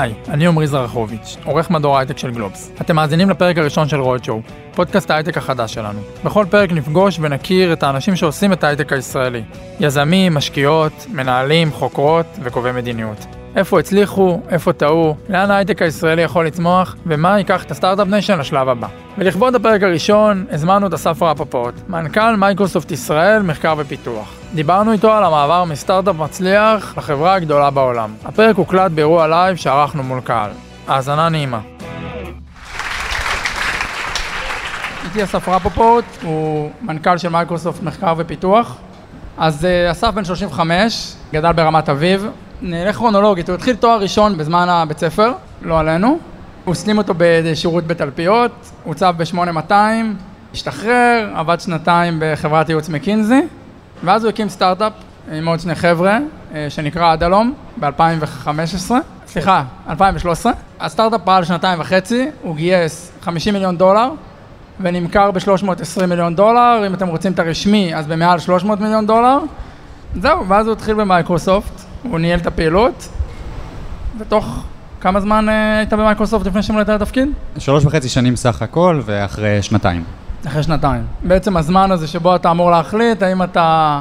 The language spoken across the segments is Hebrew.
היי, אני עמרי זרחוביץ', עורך מדור הייטק של גלובס. אתם מאזינים לפרק הראשון של Road Show, פודקאסט ההייטק החדש שלנו. בכל פרק נפגוש ונכיר את האנשים שעושים את ההייטק הישראלי. יזמים, משקיעות, מנהלים, חוקרות וקובעי מדיניות. איפה הצליחו, איפה טעו, לאן ההייטק הישראלי יכול לצמוח, ומה ייקח את ה-Start-Up Nation לשלב הבא. ולכבוד הפרק הראשון, הזמנו את אסף רפפורט, מנכ"ל מייקרוסופט ישראל, מחקר ופיתוח. דיברנו איתו על המעבר מסטארט-אפ מצליח לחברה הגדולה בעולם. הפרק הוקלט באירוע live שערכנו מול קהל. האזנה נעימה. איתי אסף רפפורט, הוא מנכ"ל של מייקרוסופט מחקר ופיתוח. אז uh, אסף בן 35, גדל ברמת אביב, נלך כרונולוגית, הוא התחיל תואר ראשון בזמן הבית ספר, לא עלינו. הוא הסלים אותו בשירות בתלפיות, הוצב ב-8200, השתחרר, עבד שנתיים בחברת ייעוץ מקינזי, ואז הוא הקים סטארט-אפ עם עוד שני חבר'ה, אה, שנקרא אדלום, ב-2015, סליחה, 2013. הסטארט-אפ פעל שנתיים וחצי, הוא גייס 50 מיליון דולר, ונמכר ב-320 מיליון דולר, אם אתם רוצים את הרשמי, אז במעל 300 מיליון דולר. זהו, ואז הוא התחיל במייקרוסופט, הוא ניהל את הפעילות, ותוך כמה זמן אה, היית במייקרוסופט לפני שמולדת לתפקיד? שלוש וחצי שנים סך הכל, ואחרי שנתיים. אחרי שנתיים. בעצם הזמן הזה שבו אתה אמור להחליט, האם אתה...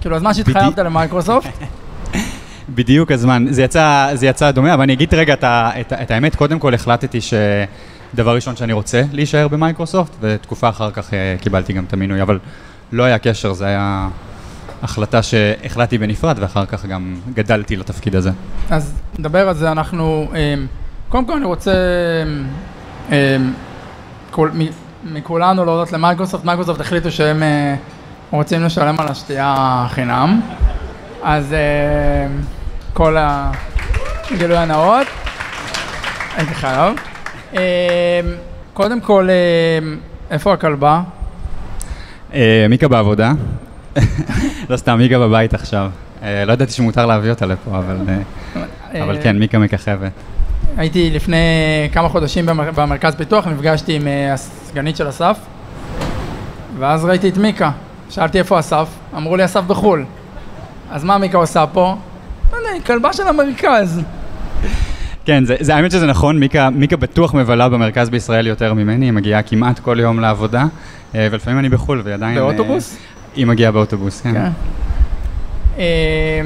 כאילו, הזמן שהתחייבת למייקרוסופט? בדיוק הזמן, זה יצא, זה יצא דומה, אבל אני אגיד רגע את, את, את האמת, קודם כל החלטתי שדבר ראשון שאני רוצה להישאר במייקרוסופט, ותקופה אחר כך אה, קיבלתי גם את המינוי, אבל לא היה קשר, זה היה החלטה שהחלטתי בנפרד, ואחר כך גם גדלתי לתפקיד הזה. אז נדבר על זה, אנחנו... אמ, קודם כל אני רוצה... אמ, אמ, מכולנו להודות למייקרוסופט, מייקרוסופט החליטו שהם אה, רוצים לשלם על השתייה חינם, אז כל הגילוי הנאות, הייתי חייב. קודם כל, איפה הכלבה? אה, מיקה בעבודה. לא סתם, מיקה בבית עכשיו. אה, לא ידעתי שמותר להביא אותה לפה, אבל, אה, אבל כן, מיקה מככבת. הייתי לפני כמה חודשים במרכז פיתוח, נפגשתי עם הסגנית של אסף, ואז ראיתי את מיקה. שאלתי איפה אסף, אמרו לי אסף בחו"ל. אז מה מיקה עושה פה? לא יודע, היא כלבה של המרכז. כן, זה, זה האמת שזה נכון, מיקה, מיקה בטוח מבלה במרכז בישראל יותר ממני, היא מגיעה כמעט כל יום לעבודה, ולפעמים אני בחו"ל, ועדיין... באוטובוס? היא מגיעה באוטובוס, כן. כן. אה,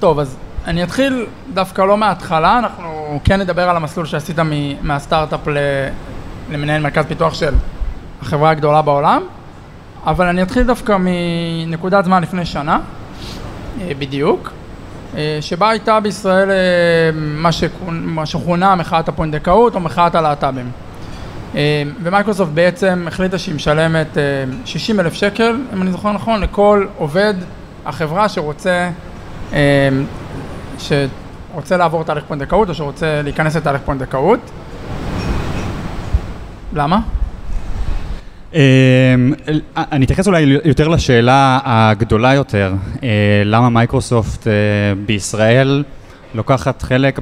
טוב, אז אני אתחיל דווקא לא מההתחלה, אנחנו כן נדבר על המסלול שעשית מהסטארט-אפ למנהל מרכז פיתוח של החברה הגדולה בעולם, אבל אני אתחיל דווקא מנקודת זמן לפני שנה, אה, בדיוק, אה, שבה הייתה בישראל מה שכונה מחאת הפונדקאות או מחאת הלהט"בים. אה, ומייקרוסופט בעצם החליטה שהיא משלמת 60 אה, אלף שקל, אם אני זוכר נכון, לכל עובד החברה שרוצה, אה, שרוצה לעבור תהליך פונדקאות או שרוצה להיכנס לתהליך פונדקאות. למה? אני אתייחס אולי יותר לשאלה הגדולה יותר, למה מייקרוסופט בישראל לוקחת חלק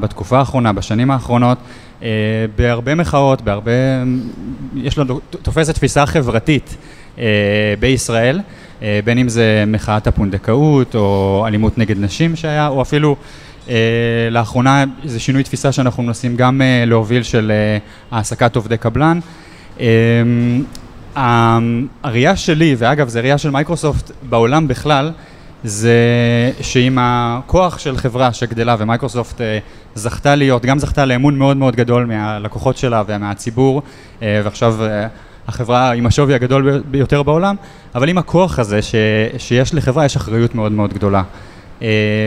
בתקופה האחרונה, בשנים האחרונות, בהרבה מחאות, בהרבה, יש לנו, תופסת תפיסה חברתית אה, בישראל, אה, בין אם זה מחאת הפונדקאות או אלימות נגד נשים שהיה, או אפילו לאחרונה זה שינוי תפיסה שאנחנו מנסים גם להוביל של העסקת עובדי קבלן. הראייה שלי, ואגב זה ראייה של מייקרוסופט בעולם בכלל, זה שעם הכוח של חברה שגדלה ומייקרוסופט אה, זכתה להיות, גם זכתה לאמון מאוד מאוד גדול מהלקוחות שלה ומהציבור אה, ועכשיו אה, החברה עם השווי הגדול ביותר בעולם, אבל עם הכוח הזה ש, שיש לחברה יש אחריות מאוד מאוד גדולה.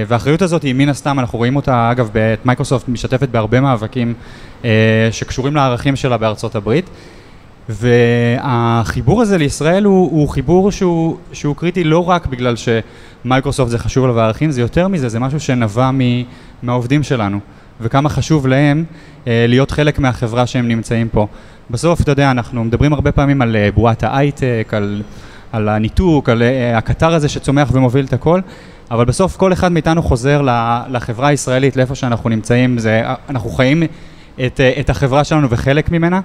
והאחריות הזאת היא מן הסתם, אנחנו רואים אותה אגב, מייקרוסופט משתפת בהרבה מאבקים שקשורים לערכים שלה בארצות הברית. והחיבור הזה לישראל הוא, הוא חיבור שהוא, שהוא קריטי לא רק בגלל שמייקרוסופט זה חשוב לו בערכים, זה יותר מזה, זה משהו שנבע מ, מהעובדים שלנו, וכמה חשוב להם אה, להיות חלק מהחברה שהם נמצאים פה. בסוף, אתה יודע, אנחנו מדברים הרבה פעמים על אה, בועת ההייטק, על, על הניתוק, על אה, הקטר הזה שצומח ומוביל את הכל, אבל בסוף כל אחד מאיתנו חוזר לחברה הישראלית, לאיפה שאנחנו נמצאים, זה, אנחנו חיים את, אה, את החברה שלנו וחלק ממנה.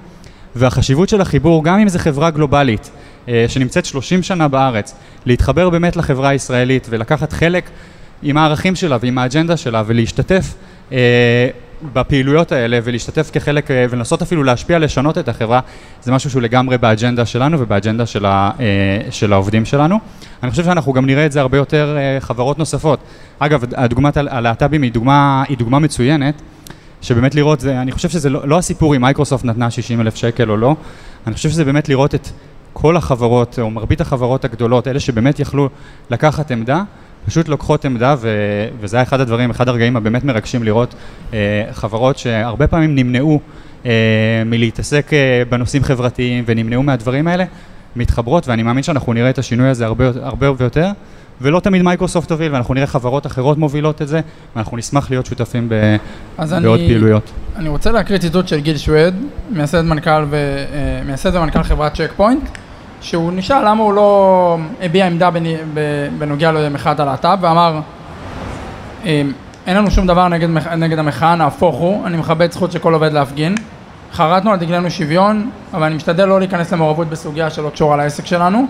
והחשיבות של החיבור, גם אם זו חברה גלובלית, אה, שנמצאת 30 שנה בארץ, להתחבר באמת לחברה הישראלית ולקחת חלק עם הערכים שלה ועם האג'נדה שלה ולהשתתף אה, בפעילויות האלה ולהשתתף כחלק אה, ולנסות אפילו להשפיע, לשנות את החברה, זה משהו שהוא לגמרי באג'נדה שלנו ובאג'נדה של, ה, של העובדים שלנו. אני חושב שאנחנו גם נראה את זה הרבה יותר חברות נוספות. אגב, הדוגמת הלהט"בים היא היא דוגמה מצוינת. שבאמת לראות, זה, אני חושב שזה לא, לא הסיפור אם מייקרוסופט נתנה 60 אלף שקל או לא, אני חושב שזה באמת לראות את כל החברות, או מרבית החברות הגדולות, אלה שבאמת יכלו לקחת עמדה, פשוט לוקחות עמדה, ו, וזה היה אחד הדברים, אחד הרגעים הבאמת מרגשים לראות אה, חברות שהרבה פעמים נמנעו אה, מלהתעסק אה, בנושאים חברתיים ונמנעו מהדברים האלה, מתחברות, ואני מאמין שאנחנו נראה את השינוי הזה הרבה, הרבה יותר. ולא תמיד מייקרוסופט תוביל, ואנחנו נראה חברות אחרות מובילות את זה, ואנחנו נשמח להיות שותפים ב, בעוד אני, פעילויות. אני רוצה להקריא ציטוט של גיל שווד, מייסד מנכ"ל ו, אה, מייסד ומנכ"ל חברת צ'ק פוינט, שהוא נשאל למה הוא לא הביע עמדה בנוגע למחאת הלהט"ב, ואמר, אה, אין לנו שום דבר נגד, נגד המחאה, נהפוך הוא, אני מכבד זכות של כל עובד להפגין. חרטנו על דגלנו שוויון, אבל אני משתדל לא להיכנס למעורבות בסוגיה שלא קשורה לעסק שלנו.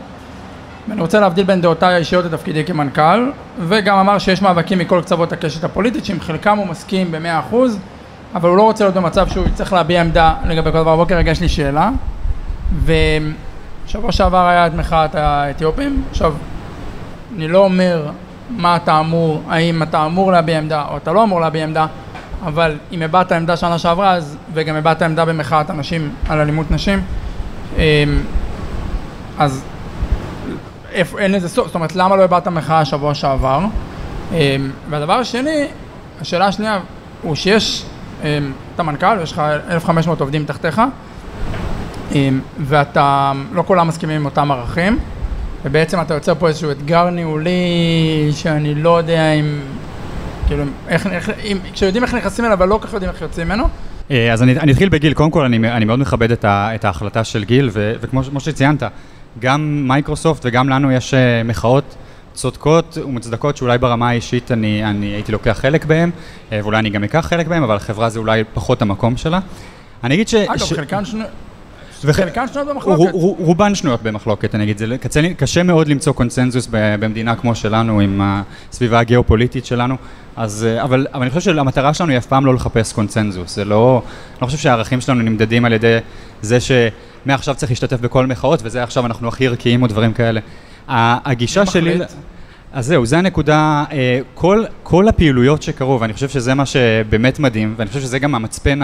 ואני רוצה להבדיל בין דעותיי האישיות לתפקידי כמנכ"ל, וגם אמר שיש מאבקים מכל קצוות הקשת הפוליטית, שעם חלקם הוא מסכים במאה אחוז, אבל הוא לא רוצה להיות במצב שהוא יצטרך להביע עמדה לגבי כל דבר. בבוקר רגע יש לי שאלה, ושבוע שעבר היה את מחאת האתיופים, עכשיו, אני לא אומר מה אתה אמור, האם אתה אמור להביע עמדה או אתה לא אמור להביע עמדה, אבל אם הבעת עמדה שנה שעברה, אז, וגם הבעת עמדה במחאת הנשים על אלימות נשים, אמ, אז אין לזה סוף, זאת אומרת למה לא הבעת מחאה שבוע שעבר? אמ, והדבר השני, השאלה השנייה הוא שיש, אמ, אתה מנכ"ל ויש לך 1,500 עובדים תחתיך אמ, ואתה, לא כולם מסכימים עם אותם ערכים ובעצם אתה יוצר פה איזשהו אתגר ניהולי שאני לא יודע אם, כאילו, איך, איך, אם, כשיודעים איך נכנסים אליו אבל לא כל כך יודעים איך יוצאים ממנו אה, אז אני, אני אתחיל בגיל, קודם כל אני, אני מאוד מכבד את, ה, את ההחלטה של גיל ו, וכמו שציינת גם מייקרוסופט וגם לנו יש אה, מחאות צודקות ומוצדקות שאולי ברמה האישית אני, אני הייתי לוקח חלק בהן, אה, ואולי אני גם אקח חלק בהן, אבל החברה זה אולי פחות המקום שלה. אני אגיד ש... אגב, ש... חלקן שנו... וחלקן שנויות במחלוקת. רובן שנויות במחלוקת, אני אגיד, זה קשה, קשה מאוד למצוא קונצנזוס במדינה כמו שלנו, עם הסביבה הגיאופוליטית שלנו, אז, אה, אבל, אבל אני חושב שהמטרה שלנו היא אף פעם לא לחפש קונצנזוס, זה לא, אני לא חושב שהערכים שלנו נמדדים על ידי זה שמעכשיו צריך להשתתף בכל מחאות וזה עכשיו אנחנו הכי ערכיים או דברים כאלה. הגישה שלי... אז זהו, זה הנקודה, אה, כל, כל הפעילויות שקרו, ואני חושב שזה מה שבאמת מדהים, ואני חושב שזה גם המצפן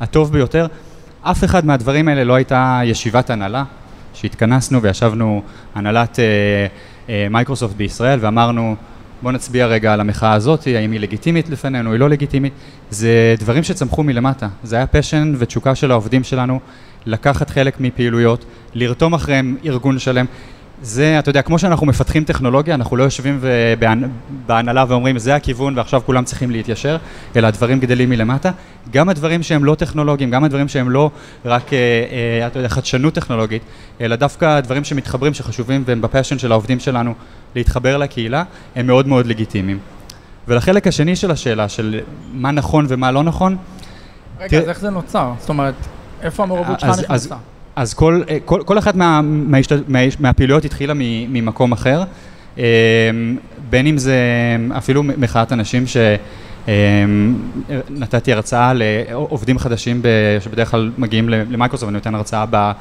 הטוב ביותר, אף אחד מהדברים האלה לא הייתה ישיבת הנהלה, שהתכנסנו וישבנו הנהלת אה, אה, מייקרוסופט בישראל ואמרנו בוא נצביע רגע על המחאה הזאת, האם היא לגיטימית לפנינו, היא לא לגיטימית, זה דברים שצמחו מלמטה, זה היה פשן ותשוקה של העובדים שלנו לקחת חלק מפעילויות, לרתום אחריהם ארגון שלם, זה, אתה יודע, כמו שאנחנו מפתחים טכנולוגיה, אנחנו לא יושבים בהנהלה ואומרים זה הכיוון ועכשיו כולם צריכים להתיישר, אלא הדברים גדלים מלמטה. גם הדברים שהם לא טכנולוגיים, גם הדברים שהם לא רק, אה, אה, אתה יודע, חדשנות טכנולוגית, אלא דווקא הדברים שמתחברים, שחשובים והם בפשן של העובדים שלנו להתחבר לקהילה, הם מאוד מאוד לגיטימיים. ולחלק השני של השאלה, של מה נכון ומה לא נכון... רגע, תראה... אז איך זה נוצר? זאת אומרת, איפה המעורבות שלך נכנסה? אז כל, אה, כל, כל אחת מה, מהשת, מה, מהפעילויות התחילה ממקום אחר, אה, בין אם זה אפילו מחאת אנשים שנתתי אה, הרצאה לעובדים חדשים שבדרך כלל מגיעים למייקרוסופט, אני נותן הרצאה ב,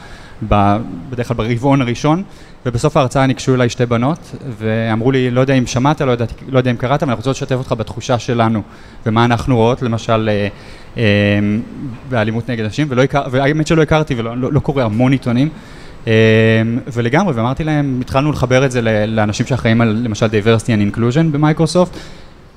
ב, בדרך כלל ברבעון הראשון, ובסוף ההרצאה ניגשו אליי שתי בנות, ואמרו לי, לא יודע אם שמעת, לא יודע, לא יודע אם קראת, אבל אנחנו רוצות לשתף אותך בתחושה שלנו, ומה אנחנו רואות, למשל, אה, באלימות נגד נשים, והאמת שלא הכרתי ולא לא, לא קורא המון עיתונים, אה, ולגמרי, ואמרתי להם, התחלנו לחבר את זה לאנשים שאחראים על למשל diversity and inclusion במייקרוסופט,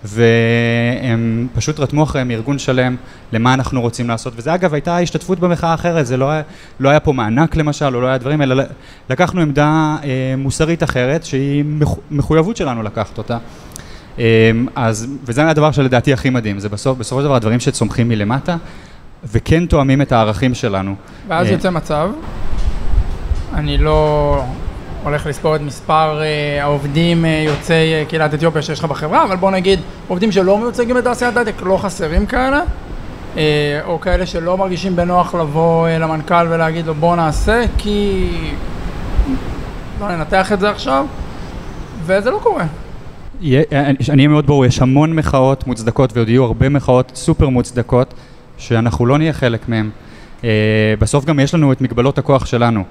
והם פשוט רתמו אחריהם ארגון שלם למה אנחנו רוצים לעשות, וזה אגב הייתה השתתפות במחאה אחרת, זה לא היה, לא היה פה מענק למשל, או לא היה דברים, אלא לקחנו עמדה אה, מוסרית אחרת, שהיא מחויבות שלנו לקחת אותה. אה, אז, וזה הדבר שלדעתי הכי מדהים, זה בסוף, בסופו של דבר הדברים שצומחים מלמטה, וכן תואמים את הערכים שלנו. ואז אה, יוצא מצב, אני לא הולך לספור את מספר אה, העובדים אה, יוצאי קהילת אתיופיה שיש לך בחברה, אבל בוא נגיד עובדים שלא מיוצגים בתעשיית הייטק, לא חסרים כאלה, או כאלה שלא מרגישים בנוח לבוא למנכ"ל ולהגיד לו בוא נעשה, כי לא ננתח את זה עכשיו, וזה לא קורה. אני אהיה מאוד ברור, יש המון מחאות מוצדקות ועוד יהיו הרבה מחאות סופר מוצדקות שאנחנו לא נהיה חלק מהן. בסוף גם יש לנו את מגבלות הכוח שלנו.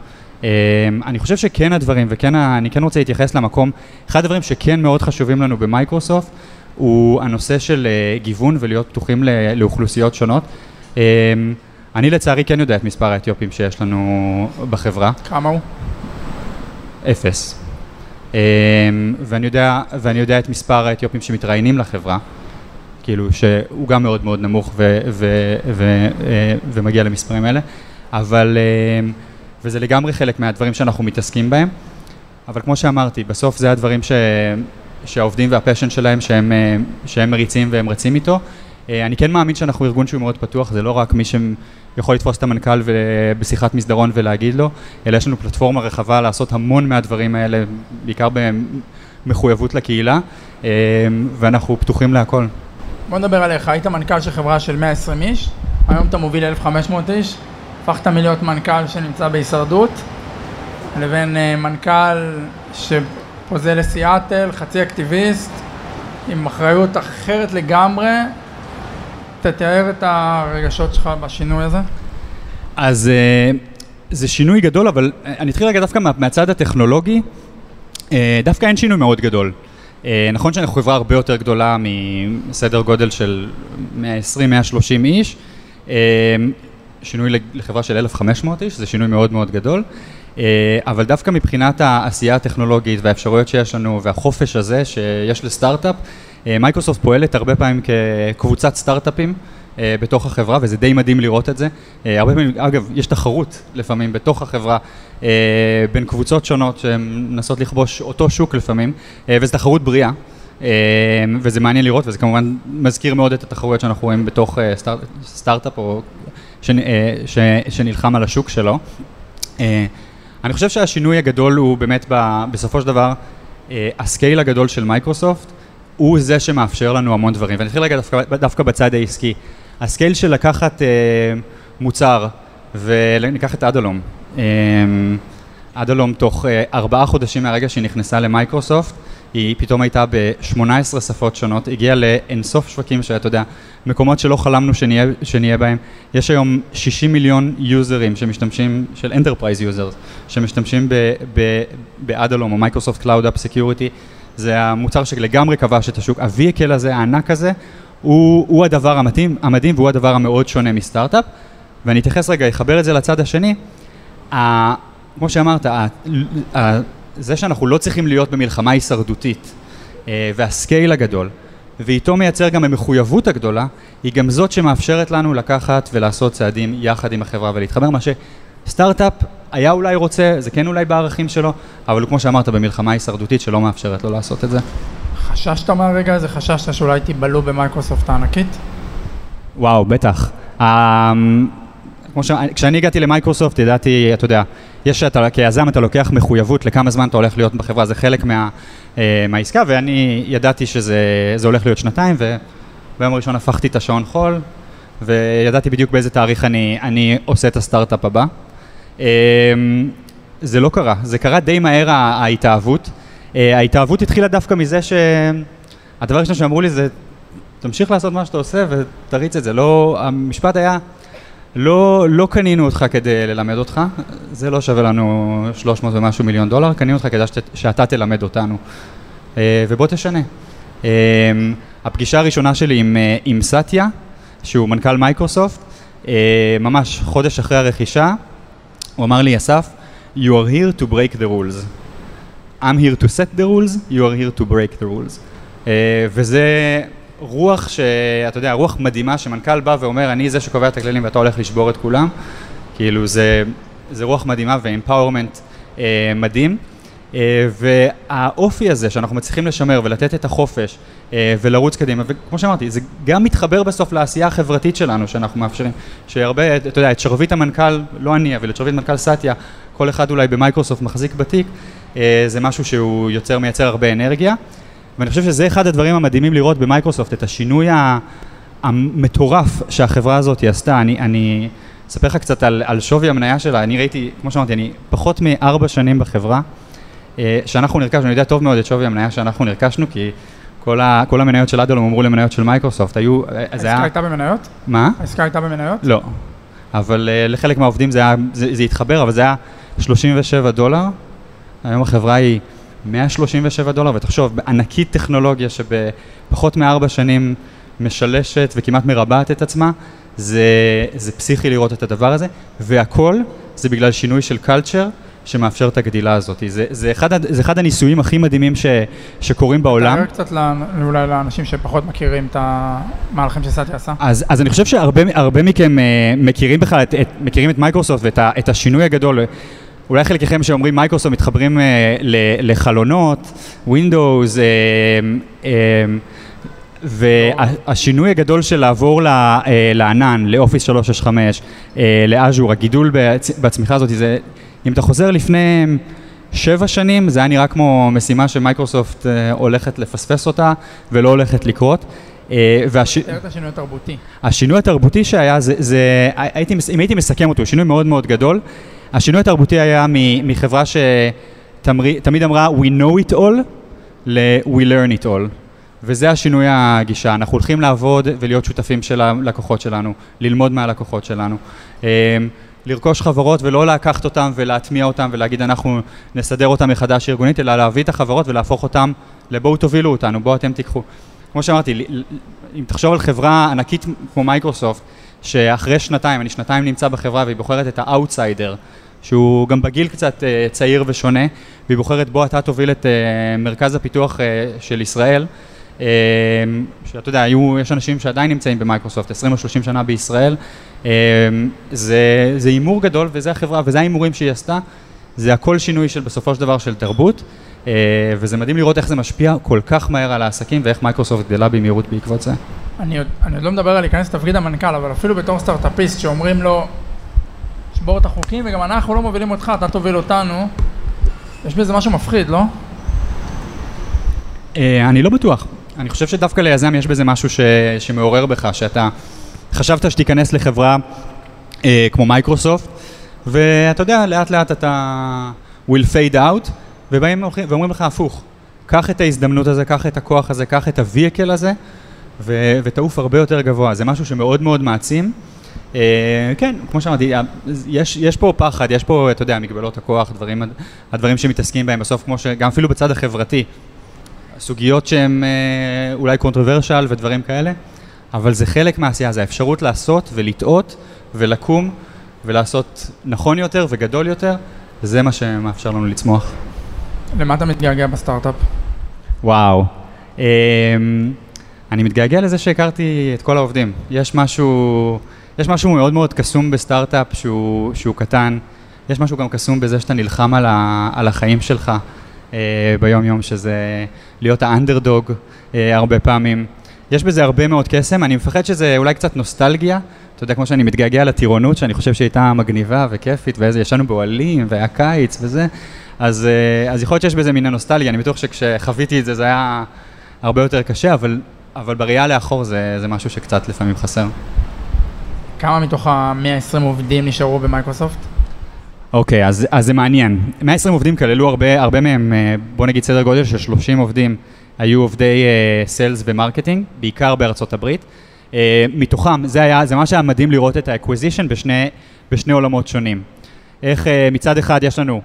אני חושב שכן הדברים, וכן אני כן רוצה להתייחס למקום, אחד הדברים שכן מאוד חשובים לנו במייקרוסופט הוא הנושא של גיוון ולהיות פתוחים לאוכלוסיות שונות. אני לצערי כן יודע את מספר האתיופים שיש לנו בחברה. כמה הוא? אפס. ואני יודע, ואני יודע את מספר האתיופים שמתראיינים לחברה, כאילו שהוא גם מאוד מאוד נמוך ו, ו, ו, ומגיע למספרים האלה, אבל, וזה לגמרי חלק מהדברים שאנחנו מתעסקים בהם, אבל כמו שאמרתי, בסוף זה הדברים ש, שהעובדים והפשן שלהם שהם, שהם מריצים והם רצים איתו. אני כן מאמין שאנחנו ארגון שהוא מאוד פתוח, זה לא רק מי שיכול לתפוס את המנכ"ל בשיחת מסדרון ולהגיד לו, אלא יש לנו פלטפורמה רחבה לעשות המון מהדברים האלה, בעיקר במחויבות לקהילה, ואנחנו פתוחים להכל. בוא נדבר עליך, היית מנכ"ל של חברה של 120 איש, היום אתה מוביל 1,500 איש, הפכת מלהיות מנכ"ל שנמצא בהישרדות, לבין מנכ"ל שפוזל לסיאטל, חצי אקטיביסט, עם אחריות אחרת לגמרי, תתאר את הרגשות שלך בשינוי הזה. אז זה שינוי גדול, אבל אני אתחיל רגע דווקא מהצד הטכנולוגי, דווקא אין שינוי מאוד גדול. נכון שאנחנו חברה הרבה יותר גדולה מסדר גודל של 120-130 איש, שינוי לחברה של 1,500 איש, זה שינוי מאוד מאוד גדול, אבל דווקא מבחינת העשייה הטכנולוגית והאפשרויות שיש לנו והחופש הזה שיש לסטארט-אפ, מייקרוסופט פועלת הרבה פעמים כקבוצת סטארט-אפים בתוך החברה, וזה די מדהים לראות את זה. הרבה פעמים, אגב, יש תחרות לפעמים בתוך החברה בין קבוצות שונות שהן מנסות לכבוש אותו שוק לפעמים, וזו תחרות בריאה, וזה מעניין לראות, וזה כמובן מזכיר מאוד את התחרויות שאנחנו רואים בתוך סטארט-אפ שנלחם על השוק שלו. אני חושב שהשינוי הגדול הוא באמת בסופו של דבר ה-scale הגדול של מייקרוסופט, הוא זה שמאפשר לנו המון דברים, ואני אתחיל רגע דווקא, דווקא בצד העסקי. ה-scale של לקחת אה, מוצר, וניקח את אדלום. אה, אדלום תוך אה, ארבעה חודשים מהרגע שהיא נכנסה למייקרוסופט, היא פתאום הייתה ב-18 שפות שונות, הגיעה לאינסוף שווקים שאתה יודע, מקומות שלא חלמנו שנהיה, שנהיה בהם. יש היום 60 מיליון יוזרים שמשתמשים, של Enterprise users, שמשתמשים באדלום או Microsoft Cloud App Security. זה המוצר שלגמרי כבש את השוק, ה-vehicle הזה, הענק הזה, הוא, הוא הדבר המתאים, המדהים והוא הדבר המאוד שונה מסטארט-אפ. ואני אתייחס רגע, אחבר את זה לצד השני. ה, כמו שאמרת, ה, ה, זה שאנחנו לא צריכים להיות במלחמה הישרדותית, וה-scale הגדול, ואיתו מייצר גם המחויבות הגדולה, היא גם זאת שמאפשרת לנו לקחת ולעשות צעדים יחד עם החברה ולהתחבר, מה שסטארט-אפ היה אולי רוצה, זה כן אולי בערכים שלו, אבל כמו שאמרת, במלחמה הישרדותית שלא מאפשרת לו לעשות את זה. חששת מהרגע הזה? חששת שאולי תיבלעו במייקרוסופט הענקית? וואו, בטח. כמו ש... כשאני הגעתי למייקרוסופט ידעתי, אתה יודע, יש שאתה, כיזם אתה לוקח מחויבות לכמה זמן אתה הולך להיות בחברה, זה חלק מה, מהעסקה, ואני ידעתי שזה הולך להיות שנתיים, וביום הראשון הפכתי את השעון חול, וידעתי בדיוק באיזה תאריך אני, אני עושה את הסטארט-אפ הבא. זה לא קרה, זה קרה די מהר ההתאהבות. ההתאהבות התחילה דווקא מזה שהדבר הראשון שאמרו לי זה, תמשיך לעשות מה שאתה עושה ותריץ את זה. לא, המשפט היה, לא, לא קנינו אותך כדי ללמד אותך, זה לא שווה לנו 300 ומשהו מיליון דולר, קנינו אותך כדי שאתה תלמד אותנו. ובוא תשנה. הפגישה הראשונה שלי עם, עם סטיה, שהוא מנכ"ל מייקרוסופט, ממש חודש אחרי הרכישה, הוא אמר לי, אסף, you are here to break the rules. I'm here to set the rules, you are here to break the rules. Uh, וזה רוח שאתה יודע, רוח מדהימה שמנכ"ל בא ואומר, אני זה שקובע את הכללים ואתה הולך לשבור את כולם. כאילו זה, זה רוח מדהימה ואמפאורמנט uh, מדהים. Uh, והאופי הזה שאנחנו מצליחים לשמר ולתת את החופש uh, ולרוץ קדימה, וכמו שאמרתי, זה גם מתחבר בסוף לעשייה החברתית שלנו שאנחנו מאפשרים, שהרבה, אתה יודע, את שרביט המנכ"ל, לא אני, אבל את שרביט מנכ"ל סטיה, כל אחד אולי במייקרוסופט מחזיק בתיק, uh, זה משהו שהוא יוצר, מייצר הרבה אנרגיה, ואני חושב שזה אחד הדברים המדהימים לראות במייקרוסופט, את השינוי המטורף שהחברה הזאת עשתה, אני, אני אספר לך קצת על, על שווי המניה שלה, אני ראיתי, כמו שאמרתי, אני פחות מארבע שנים בחברה, שאנחנו נרכשנו, אני יודע טוב מאוד את שווי המניה שאנחנו נרכשנו, כי כל, ה, כל המניות של אדלום אמרו למניות של מייקרוסופט, היו, זה העסקה היה... הייתה במניות? מה? העסקה הייתה במניות? לא. אבל uh, לחלק מהעובדים זה, היה, זה, זה התחבר, אבל זה היה 37 דולר. היום החברה היא 137 דולר, ותחשוב, ענקית טכנולוגיה שבפחות מארבע שנים משלשת וכמעט מרבעת את עצמה, זה, זה פסיכי לראות את הדבר הזה, והכל זה בגלל שינוי של culture שמאפשר את הגדילה הזאת. זה, זה, אחד, זה אחד הניסויים הכי מדהימים ש, שקורים בעולם. תאר קצת לא, אולי לאנשים שפחות מכירים את המהלכים שסאטיה עשה. אז, אז אני חושב שהרבה מכם אה, מכירים בכלל, את, את, מכירים את מייקרוסופט ואת ה, את השינוי הגדול. אולי חלקכם שאומרים מייקרוסופט מתחברים אה, לחלונות, Windows, אה, אה, והשינוי הגדול של לעבור לענן, לאופיס 365, לאז'ור, הגידול בצמיחה הזאת, זה, אם אתה חוזר לפני שבע שנים, זה היה נראה כמו משימה שמייקרוסופט הולכת לפספס אותה ולא הולכת לקרות. והש... את השינוי התרבותי. השינוי התרבותי שהיה, זה, זה הייתי, אם הייתי מסכם אותו, שינוי מאוד מאוד גדול. השינוי התרבותי היה מחברה שתמיד אמרה We know it all ל-We learn it all. וזה השינוי הגישה, אנחנו הולכים לעבוד ולהיות שותפים של הלקוחות שלנו, ללמוד מהלקוחות שלנו. לרכוש חברות ולא לקחת אותם ולהטמיע אותם ולהגיד אנחנו נסדר אותם מחדש ארגונית, אלא להביא את החברות ולהפוך אותם לבואו תובילו אותנו, בואו אתם תיקחו. כמו שאמרתי, אם תחשוב על חברה ענקית כמו מייקרוסופט, שאחרי שנתיים, אני שנתיים נמצא בחברה והיא בוחרת את ה-outsider, שהוא גם בגיל קצת אה, צעיר ושונה, והיא בוחרת בוא אתה תוביל את אה, מרכז הפיתוח אה, של ישראל. שאתה יודע, היו, יש אנשים שעדיין נמצאים במייקרוסופט, 20 או 30 שנה בישראל. אה, זה הימור גדול וזה החברה, וזה ההימורים שהיא עשתה. זה הכל שינוי של בסופו של דבר של תרבות, אה, וזה מדהים לראות איך זה משפיע כל כך מהר על העסקים ואיך מייקרוסופט גדלה במהירות בעקבות זה. אני עוד, אני עוד לא מדבר על להיכנס לתפקיד המנכ"ל, אבל אפילו בתור סטארט-אפיסט שאומרים לו, לשבור את החוקים, וגם אנחנו לא מובילים אותך, אתה תוביל אותנו, יש בזה משהו מפחיד, לא? אה, אני לא בטוח. אני חושב שדווקא ליזם יש בזה משהו ש... שמעורר בך, שאתה חשבת שתיכנס לחברה אה, כמו מייקרוסופט, ואתה יודע, לאט לאט אתה will fade out, ובאים ואומרים לך הפוך, קח את ההזדמנות הזה, קח את הכוח הזה, קח את ה-vehicle הזה, ו- ותעוף הרבה יותר גבוה. זה משהו שמאוד מאוד מעצים. Uh, כן, כמו שאמרתי, יש, יש פה פחד, יש פה, אתה יודע, מגבלות הכוח, דברים, הדברים שמתעסקים בהם בסוף, כמו שגם אפילו בצד החברתי, סוגיות שהן uh, אולי controversial ודברים כאלה, אבל זה חלק מהעשייה, זה האפשרות לעשות ולטעות ולקום ולעשות נכון יותר וגדול יותר, וזה מה שמאפשר לנו לצמוח. למה אתה מתגעגע בסטארט-אפ? וואו. Um, אני מתגעגע לזה שהכרתי את כל העובדים. יש משהו, יש משהו מאוד מאוד קסום בסטארט-אפ שהוא, שהוא קטן. יש משהו גם קסום בזה שאתה נלחם על, ה, על החיים שלך אה, ביום-יום, שזה להיות האנדרדוג אה, הרבה פעמים. יש בזה הרבה מאוד קסם, אני מפחד שזה אולי קצת נוסטלגיה. אתה יודע, כמו שאני מתגעגע לטירונות, שאני חושב שהייתה מגניבה וכיפית, ואיזה ישנו באוהלים, והיה קיץ וזה, אז, אה, אז יכול להיות שיש בזה מין הנוסטלגיה, אני בטוח שכשחוויתי את זה זה היה הרבה יותר קשה, אבל אבל בראייה לאחור זה, זה משהו שקצת לפעמים חסר. כמה מתוך ה-120 עובדים נשארו במייקרוסופט? אוקיי, אוקיי, אז, אז זה מעניין. 120 עובדים כללו הרבה, הרבה מהם, אה, בוא נגיד סדר גודל של 30 עובדים היו עובדי sales uh, ו marketing, בעיקר בארצות הברית. Uh, מתוכם, זה היה, זה מה שהיה מדהים לראות את ה acquisition בשני, בשני עולמות שונים. איך uh, מצד אחד יש לנו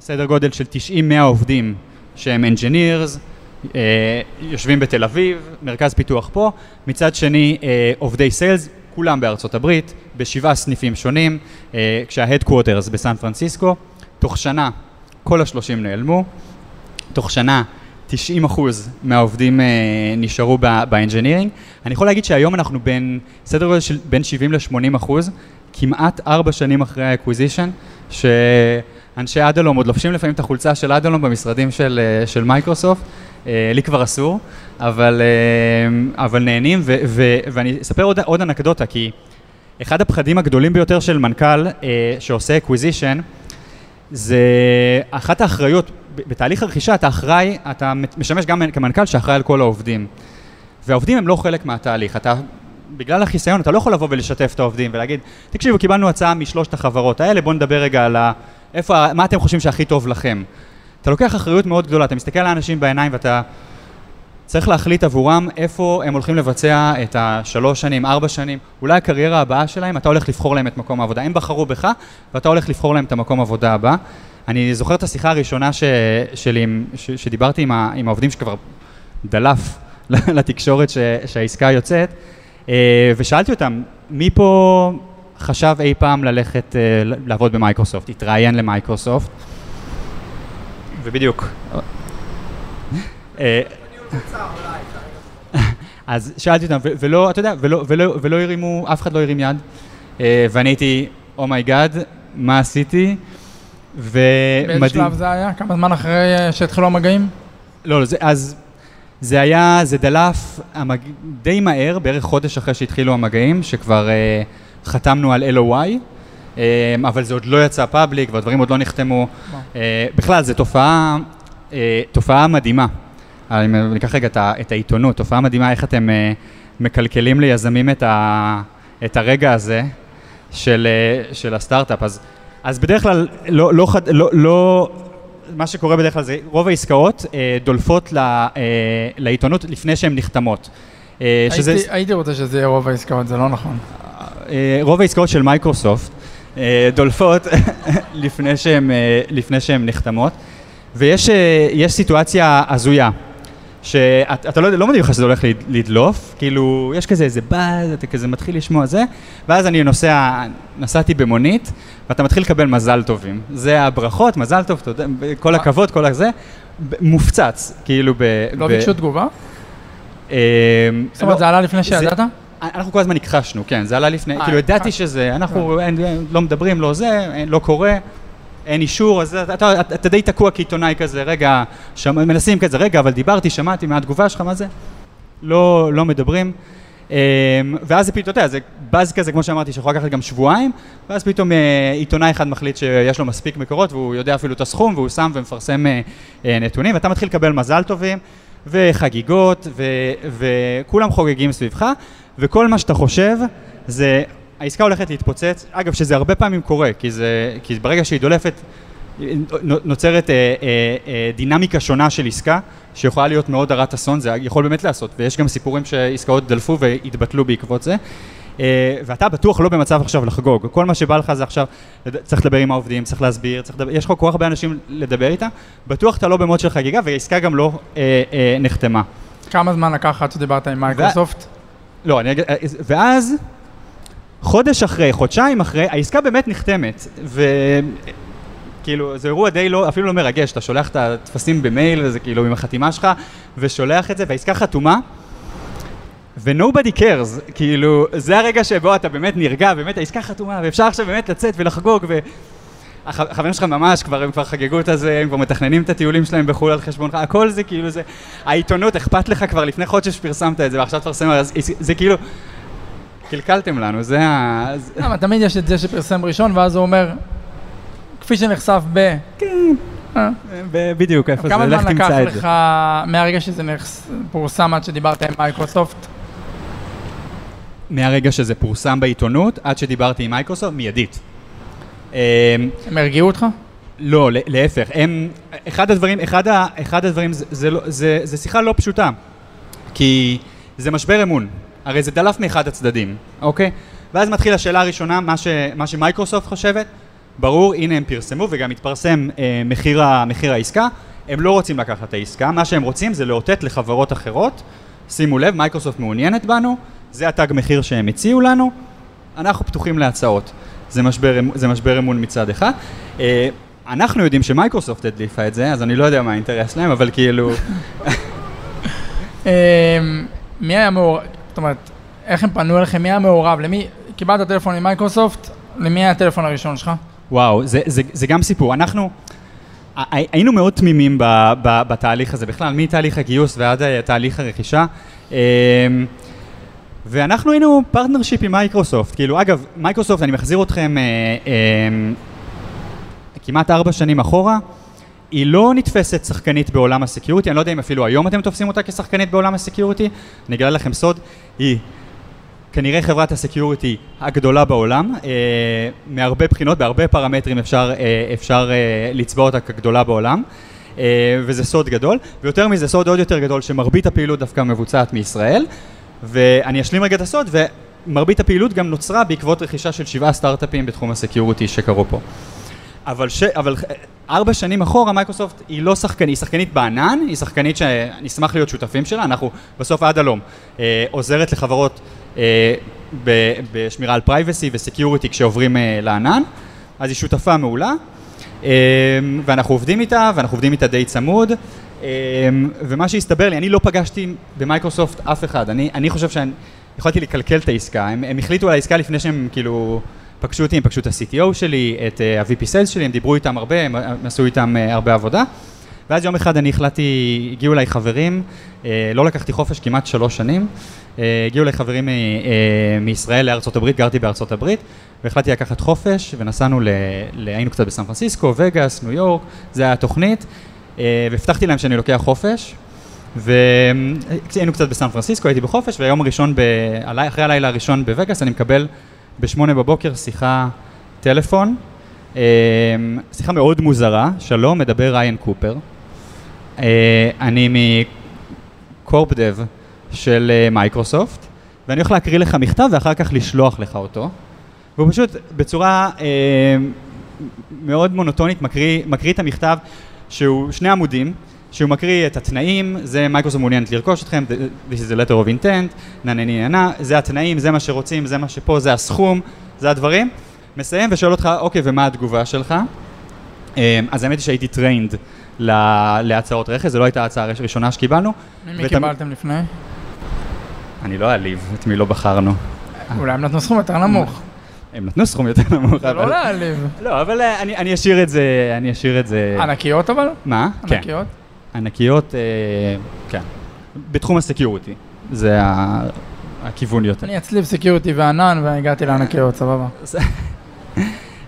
סדר גודל של 90-100 עובדים שהם engineers, אה, יושבים בתל אביב, מרכז פיתוח פה, מצד שני אה, עובדי sales, כולם בארצות הברית, בשבעה סניפים שונים, אה, כשה headquarters בסן פרנסיסקו, תוך שנה כל השלושים נעלמו, תוך שנה 90 אחוז מהעובדים אה, נשארו ב engineering. אני יכול להגיד שהיום אנחנו בין, סדר גודל של בין 70 ל-80 אחוז, כמעט ארבע שנים אחרי ה acquisition, שאנשי אדלום עוד לובשים לפעמים את החולצה של אדלום במשרדים של, של מייקרוסופט, אה, לי כבר אסור, אבל, אה, אבל נהנים, ו, ו, ואני אספר עוד, עוד אנקדוטה, כי אחד הפחדים הגדולים ביותר של מנכ"ל אה, שעושה acquisition, זה אחת האחריות, בתהליך הרכישה אתה אחראי, אתה משמש גם כמנכ"ל שאחראי על כל העובדים. והעובדים הם לא חלק מהתהליך, אתה, בגלל החיסיון אתה לא יכול לבוא ולשתף את העובדים ולהגיד, תקשיבו, קיבלנו הצעה משלושת החברות האלה, בואו נדבר רגע על ה... איפה, מה אתם חושבים שהכי טוב לכם? אתה לוקח אחריות מאוד גדולה, אתה מסתכל על האנשים בעיניים ואתה צריך להחליט עבורם איפה הם הולכים לבצע את השלוש שנים, ארבע שנים, אולי הקריירה הבאה שלהם, אתה הולך לבחור להם את מקום העבודה. הם בחרו בך, ואתה הולך לבחור להם את המקום העבודה הבא. אני זוכר את השיחה הראשונה ש, שלי, ש, שדיברתי עם, ה, עם העובדים שכבר דלף לתקשורת ש, שהעסקה יוצאת, אה, ושאלתי אותם, מי פה חשב אי פעם ללכת אה, לעבוד במייקרוסופט, התראיין למייקרוסופט? ובדיוק. אה, אז שאלתי אותם, ולא, אתה יודע, ולא, הרימו, אף אחד לא הרים יד, ואני הייתי, oh my god, oh מה עשיתי? ומדהים. באיזה שלב זה היה? כמה זמן אחרי שהתחילו המגעים? לא, זה, אז זה היה, זה דלף המג... די מהר, בערך חודש אחרי שהתחילו המגעים, שכבר uh, חתמנו על LOI, uh, אבל זה עוד לא יצא public והדברים עוד לא נחתמו. Uh, בכלל, זו תופעה, uh, תופעה מדהימה. אני אקח רגע את העיתונות, תופעה מדהימה איך אתם uh, מקלקלים ליזמים את, ה, את הרגע הזה של, uh, של הסטארט-אפ. אז, אז בדרך כלל לא, לא, לא, לא, מה שקורה בדרך כלל זה רוב העסקאות אה, דולפות ל, אה, לעיתונות לפני שהן נחתמות. אה, שזה... הייתי, הייתי רוצה שזה יהיה רוב העסקאות, זה לא נכון. אה, רוב העסקאות של מייקרוסופט אה, דולפות לפני שהן אה, נחתמות, ויש אה, סיטואציה הזויה. שאתה לא, לא מדהים לך שזה הולך לדלוף, כאילו, יש כזה איזה באז, אתה כזה מתחיל לשמוע זה, ואז אני נוסע, נסעתי במונית, ואתה מתחיל לקבל מזל טובים. זה הברכות, מזל טוב, תודה, כל הכבוד, כל הזה, מופצץ, כאילו ב... לא ביקשו תגובה? אה, זאת אומרת, לא, זה עלה לפני שידעת? אנחנו כל הזמן הכחשנו, כן, זה עלה לפני, אה, כאילו ידעתי שזה, אנחנו. לא מדברים, לא זה, לא קורה. אין אישור, אז אתה, אתה, אתה די תקוע כעיתונאי כזה, רגע, שמ, מנסים כזה, רגע, אבל דיברתי, שמעתי מהתגובה שלך, מה זה? לא, לא מדברים. אמ, ואז זה פתאום, אתה יודע, זה באז כזה, כמו שאמרתי, שיכול לקחת גם שבועיים, ואז פתאום אה, עיתונאי אחד מחליט שיש לו מספיק מקורות, והוא יודע אפילו את הסכום, והוא שם ומפרסם אה, אה, נתונים, ואתה מתחיל לקבל מזל טובים, וחגיגות, ו, וכולם חוגגים סביבך, וכל מה שאתה חושב זה העסקה הולכת להתפוצץ, אגב שזה הרבה פעמים קורה, כי, זה, כי ברגע שהיא דולפת נוצרת אה, אה, אה, דינמיקה שונה של עסקה, שיכולה להיות מאוד הרת אסון, זה יכול באמת לעשות, ויש גם סיפורים שעסקאות דלפו והתבטלו בעקבות זה. אה, ואתה בטוח לא במצב עכשיו לחגוג, כל מה שבא לך זה עכשיו, צריך לדבר עם העובדים, צריך להסביר, צריך לדבר, יש לך כל כך הרבה אנשים לדבר איתם, בטוח אתה לא במוד של חגיגה והעסקה גם לא אה, אה, נחתמה. כמה זמן לקח עד שדיברת עם מייקרוסופט? ו... לא, אני אגיד, ואז חודש אחרי, חודשיים אחרי, העסקה באמת נחתמת, וכאילו, זה אירוע די לא, אפילו לא מרגש, אתה שולח את הטפסים במייל, וזה כאילו עם החתימה שלך, ושולח את זה, והעסקה חתומה, ו-nobody cares, כאילו, זה הרגע שבו אתה באמת נרגע, באמת העסקה חתומה, ואפשר עכשיו באמת לצאת ולחגוג, ו... החברים שלך ממש כבר, הם כבר חגגו את הזה, הם כבר מתכננים את הטיולים שלהם בחו"ל על חשבונך, הכל זה כאילו זה, העיתונות, אכפת לך כבר לפני חודש שפרסמת את זה, ועכשיו תפרסם, זה כאילו, קלקלתם לנו, זה ה... למה, תמיד יש את זה שפרסם ראשון, ואז הוא אומר, כפי שנחשף ב... כן. אה. בדיוק, איפה זה, לך תמצא את זה. כמה זמן לקח לך מהרגע שזה פורסם עד שדיברת עם מייקרוסופט? מהרגע שזה פורסם בעיתונות, עד שדיברתי עם מייקרוסופט, מיידית. הם הרגיעו אותך? לא, להפך. הם, אחד הדברים, אחד, ה, אחד הדברים, זה, זה, לא, זה, זה שיחה לא פשוטה. כי זה משבר אמון. הרי זה דלף מאחד הצדדים, אוקיי? ואז מתחילה השאלה הראשונה, מה, ש, מה שמייקרוסופט חושבת, ברור, הנה הם פרסמו וגם התפרסם אה, מחיר, מחיר העסקה, הם לא רוצים לקחת את העסקה, מה שהם רוצים זה לאותת לחברות אחרות, שימו לב, מייקרוסופט מעוניינת בנו, זה התג מחיר שהם הציעו לנו, אנחנו פתוחים להצעות. זה משבר, זה משבר אמון מצד אחד. אה, אנחנו יודעים שמייקרוסופט הדליפה את זה, אז אני לא יודע מה האינטרס שלהם, אבל כאילו... אמ, מי היה מעורב? זאת אומרת, איך הם פנו אליכם, מי היה מעורב, למי, קיבלת טלפון ממייקרוסופט, למי היה הטלפון הראשון שלך? וואו, זה, זה, זה גם סיפור. אנחנו היינו מאוד תמימים ב, ב, בתהליך הזה בכלל, מתהליך הגיוס ועד אה, תהליך הרכישה. אמ, ואנחנו היינו partnership עם מייקרוסופט, כאילו אגב, מייקרוסופט, אני מחזיר אתכם אה, אה, כמעט ארבע שנים אחורה, היא לא נתפסת שחקנית בעולם ה security, אני לא יודע אם אפילו היום אתם תופסים אותה כשחקנית בעולם ה security, אני אגלה לכם סוד, היא כנראה חברת ה security הגדולה בעולם, אה, מהרבה בחינות, בהרבה פרמטרים אפשר, אה, אפשר אה, לצבוע אותה כגדולה בעולם. וזה סוד גדול, ויותר מזה, סוד עוד יותר גדול, שמרבית הפעילות דווקא מבוצעת מישראל, ואני אשלים רגע את הסוד, ומרבית הפעילות גם נוצרה בעקבות רכישה של שבעה סטארט-אפים בתחום ה security שקרו פה. אבל, ש... אבל ארבע שנים אחורה מייקרוסופט היא לא שחקנית, היא שחקנית בענן, היא שחקנית שאני אשמח להיות שותפים שלה, אנחנו בסוף אדלום. אה, עוזרת לחברות אה, ב... בשמירה על privacy ו security כשעוברים אה, לענן, אז היא שותפה מעולה, אה, ואנחנו עובדים איתה, ואנחנו עובדים איתה די צמוד, אה, ומה שהסתבר לי, אני לא פגשתי במייקרוסופט אף אחד, אני, אני חושב שאני יכולתי לקלקל את העסקה, הם, הם החליטו על העסקה לפני שהם כאילו... פגשו אותי, הם פגשו את ה-CTO שלי, את אה, ה-VP Sales שלי, הם דיברו איתם הרבה, הם עשו איתם אה, הרבה עבודה. ואז יום אחד אני החלטתי, הגיעו אליי חברים, אה, לא לקחתי חופש כמעט שלוש שנים, הגיעו אליי חברים מישראל לארצות הברית, גרתי בארצות הברית, והחלטתי לקחת חופש, ונסענו, ל, ל, היינו קצת בסן פרנסיסקו, וגאס, ניו יורק, זה היה התוכנית, והבטחתי להם שאני לוקח חופש, והיינו קצת בסן פרנסיסקו, הייתי בחופש, והיום הראשון, ב, אחרי הלילה הראשון בווגאס, אני מקבל בשמונה בבוקר שיחה טלפון, אמ, שיחה מאוד מוזרה, שלום, מדבר ריין קופר. אה, אני מ corp dev של אה, מייקרוסופט, ואני הולך להקריא לך מכתב ואחר כך לשלוח לך אותו. והוא פשוט בצורה אה, מאוד מונוטונית מקריא, מקריא את המכתב שהוא שני עמודים, שהוא מקריא את התנאים, זה מייקרוסופט מעוניינת לרכוש אתכם, this is a letter of intent, נה נה נה נה, זה התנאים, זה מה שרוצים, זה מה שפה, זה הסכום, זה הדברים. מסיים ושואל אותך, אוקיי, ומה התגובה שלך? אמ, אז האמת היא שהייתי trained להצעות רכש, זו לא הייתה ההצעה הראשונה שקיבלנו. מי קיבלתם לפני? אני לא אעליב את מי לא בחרנו. אולי הם נתנו סכום יותר נמוך. הם נתנו סכום יותר נמוך. זה לא להעליב. לא, אבל אה, אני אשאיר את זה, אני אשאיר את זה... ענקיות אבל? מה? כן. ענקיות? ענקיות, אה, כן, בתחום ה security, זה הכיוון יותר. אני אצליב security וענן והגעתי לענקיות, סבבה.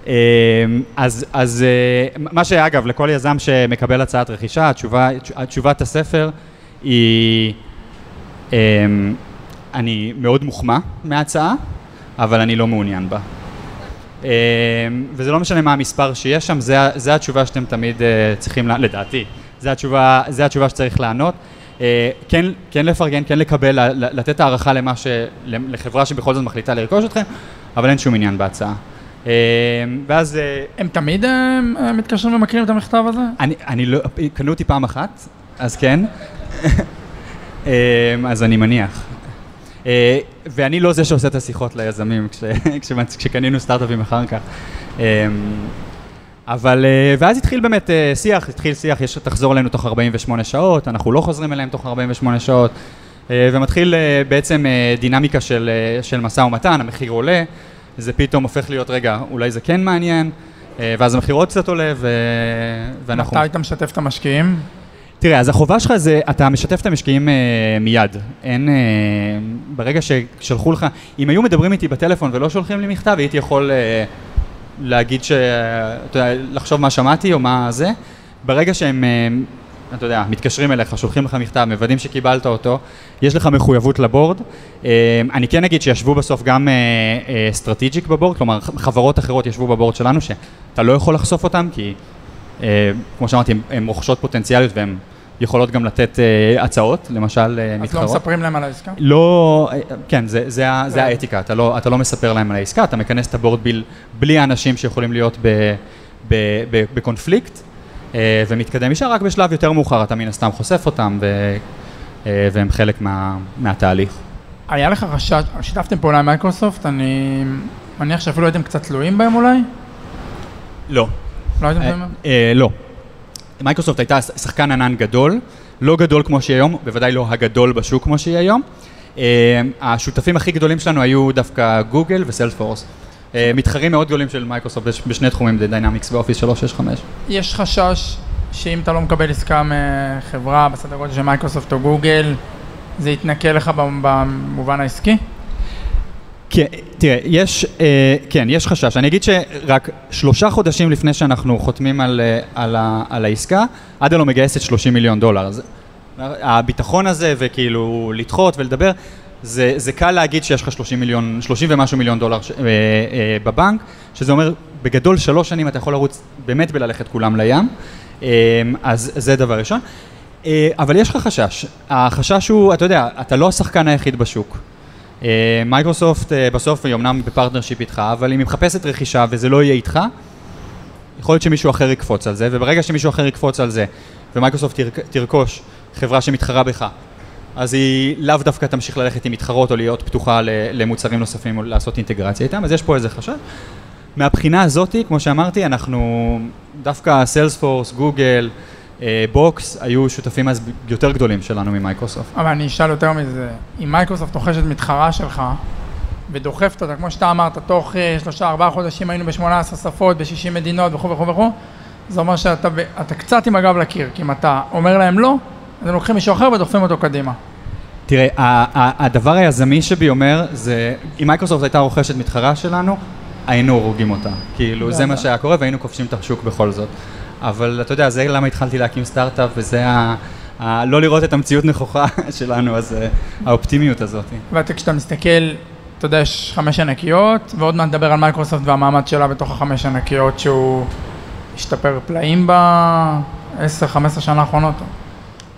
אה, אז, אז אה, מה שאגב, לכל יזם שמקבל הצעת רכישה, התשובה, תשובת הספר היא, אני מאוד מוחמא מההצעה, אבל אני לא מעוניין בה. וזה לא משנה מה המספר שיש שם, זה התשובה שאתם תמיד צריכים, לדעתי, זה התשובה, זה התשובה שצריך לענות. אה, כן, כן לפרגן, כן לקבל, לתת הערכה למה ש... לחברה שבכל זאת מחליטה לרכוש אתכם, אבל אין שום עניין בהצעה. אה, ואז... אה, הם תמיד מתקשרים ומקריאים את המכתב הזה? אני, אני לא... קנו אותי פעם אחת, אז כן. אז אני מניח. ואני לא זה שעושה את השיחות ליזמים כשקנינו סטארט-אפים אחר כך. אבל, אה, ואז התחיל באמת אה, שיח, התחיל שיח, יש תחזור אלינו תוך 48 שעות, אנחנו לא חוזרים אליהם תוך 48 שעות, אה, ומתחיל בעצם דינמיקה של, של משא ומתן, המחיר עולה, זה פתאום הופך להיות, רגע, אולי זה כן מעניין, ואז המחיר עוד קצת עולה, ו... ואנחנו... מתי אתה משתף את המשקיעים? תראה, אז החובה שלך זה, אתה משתף את המשקיעים אה, מיד. אין, אה, ברגע ששלחו לך, אם היו מדברים איתי בטלפון ולא שולחים לי מכתב, הייתי יכול אה, להגיד ש... אתה יודע, לחשוב מה שמעתי או מה זה. ברגע שהם, אה, אתה יודע, מתקשרים אליך, שולחים לך מכתב, מוודאים שקיבלת אותו, יש לך מחויבות ל board. אה, אני כן אגיד שישבו בסוף גם strategic אה, ב board, כלומר חברות אחרות ישבו ב board שלנו שאתה לא יכול לחשוף אותם כי כמו שאמרתי, הן רוכשות פוטנציאליות והן יכולות גם לתת uh, הצעות, למשל uh, מתחרות. אז לא מספרים להם על העסקה? לא, uh, כן, זה, זה, זה זה האתיקה, אתה לא, אתה לא מספר להם על העסקה, אתה מכנס את הבורד ביל בלי האנשים שיכולים להיות ב, ב, ב, בקונפליקט, uh, ומתקדם משם, רק בשלב יותר מאוחר אתה מן הסתם חושף אותם, ו, uh, והם חלק מה, מהתהליך. היה לך חשש, שיתפתם פעולה עם מייקרוסופט, אני מניח שאפילו הייתם קצת תלויים בהם אולי? לא. לא הייתם תלויים בהם? לא. מייקרוסופט הייתה שחקן ענן גדול, לא גדול כמו שהיא היום, בוודאי לא הגדול בשוק כמו שהיא היום. אה, השותפים הכי גדולים שלנו היו דווקא גוגל וסיילספורס. אה, מתחרים מאוד גדולים של מייקרוסופט בשני תחומים, Dynamics ו Office 365. יש חשש שאם אתה לא מקבל עסקה מחברה בסדר גודל של מייקרוסופט או גוגל, זה יתנקם לך במובן העסקי? כן, תראה, יש, אה, כן, יש חשש. אני אגיד שרק שלושה חודשים לפני שאנחנו חותמים על, אה, על, ה, על העסקה, אדלו מגייסת 30 מיליון דולר. אז הביטחון הזה וכאילו לדחות ולדבר, זה, זה קל להגיד שיש לך 30 מיליון, 30 ומשהו מיליון דולר ש, אה, אה, בבנק, שזה אומר בגדול שלוש שנים אתה יכול לרוץ באמת בללכת כולם לים, אה, אז זה דבר ראשון. אה, אבל יש לך חשש, החשש הוא, אתה יודע, אתה לא השחקן היחיד בשוק. אה, מייקרוסופט אה, בסוף היא אמנם ב partnership איתך, אבל אם היא מחפשת רכישה וזה לא יהיה איתך, יכול להיות שמישהו אחר יקפוץ על זה, וברגע שמישהו אחר יקפוץ על זה, ומייקרוסופט תרכוש חברה שמתחרה בך, אז היא לאו דווקא תמשיך ללכת עם מתחרות או להיות פתוחה למוצרים נוספים או לעשות אינטגרציה איתם, אז יש פה איזה חשש. מהבחינה הזאתי, כמו שאמרתי, אנחנו דווקא סיילספורס, גוגל, בוקס היו שותפים אז יותר גדולים שלנו ממייקרוסופט. אבל אני אשאל יותר מזה, אם מייקרוסופט רוכשת מתחרה שלך ודוחפת אותה, כמו שאתה אמרת, תוך אה, שלושה ארבעה חודשים היינו ב-18 שפות, ב-60 מדינות וכו' וכו' וכו', זה אומר שאתה אתה קצת עם הגב לקיר, כי אם אתה אומר להם לא, אז הם לוקחים מישהו אחר ודוחפים אותו קדימה. תראה, הדבר היזמי שבי אומר זה, אם מייקרוסופט הייתה רוכשת מתחרה שלנו, היינו הורגים אותה. כאילו, זה מה שהיה קורה והיינו כובשים את השוק בכל זאת. אבל אתה יודע, זה למה התחלתי להקים סטארט-אפ, וזה ה... ה... לא לראות את המציאות נכוחה שלנו, אז אה, האופטימיות הזאת. ואתה, כשאתה מסתכל, אתה יודע, יש חמש ענקיות, ועוד מעט נדבר על מייקרוסופט והמעמד שלה בתוך החמש ענקיות, שהוא השתפר פלאים ב-10-15 שנה האחרונות.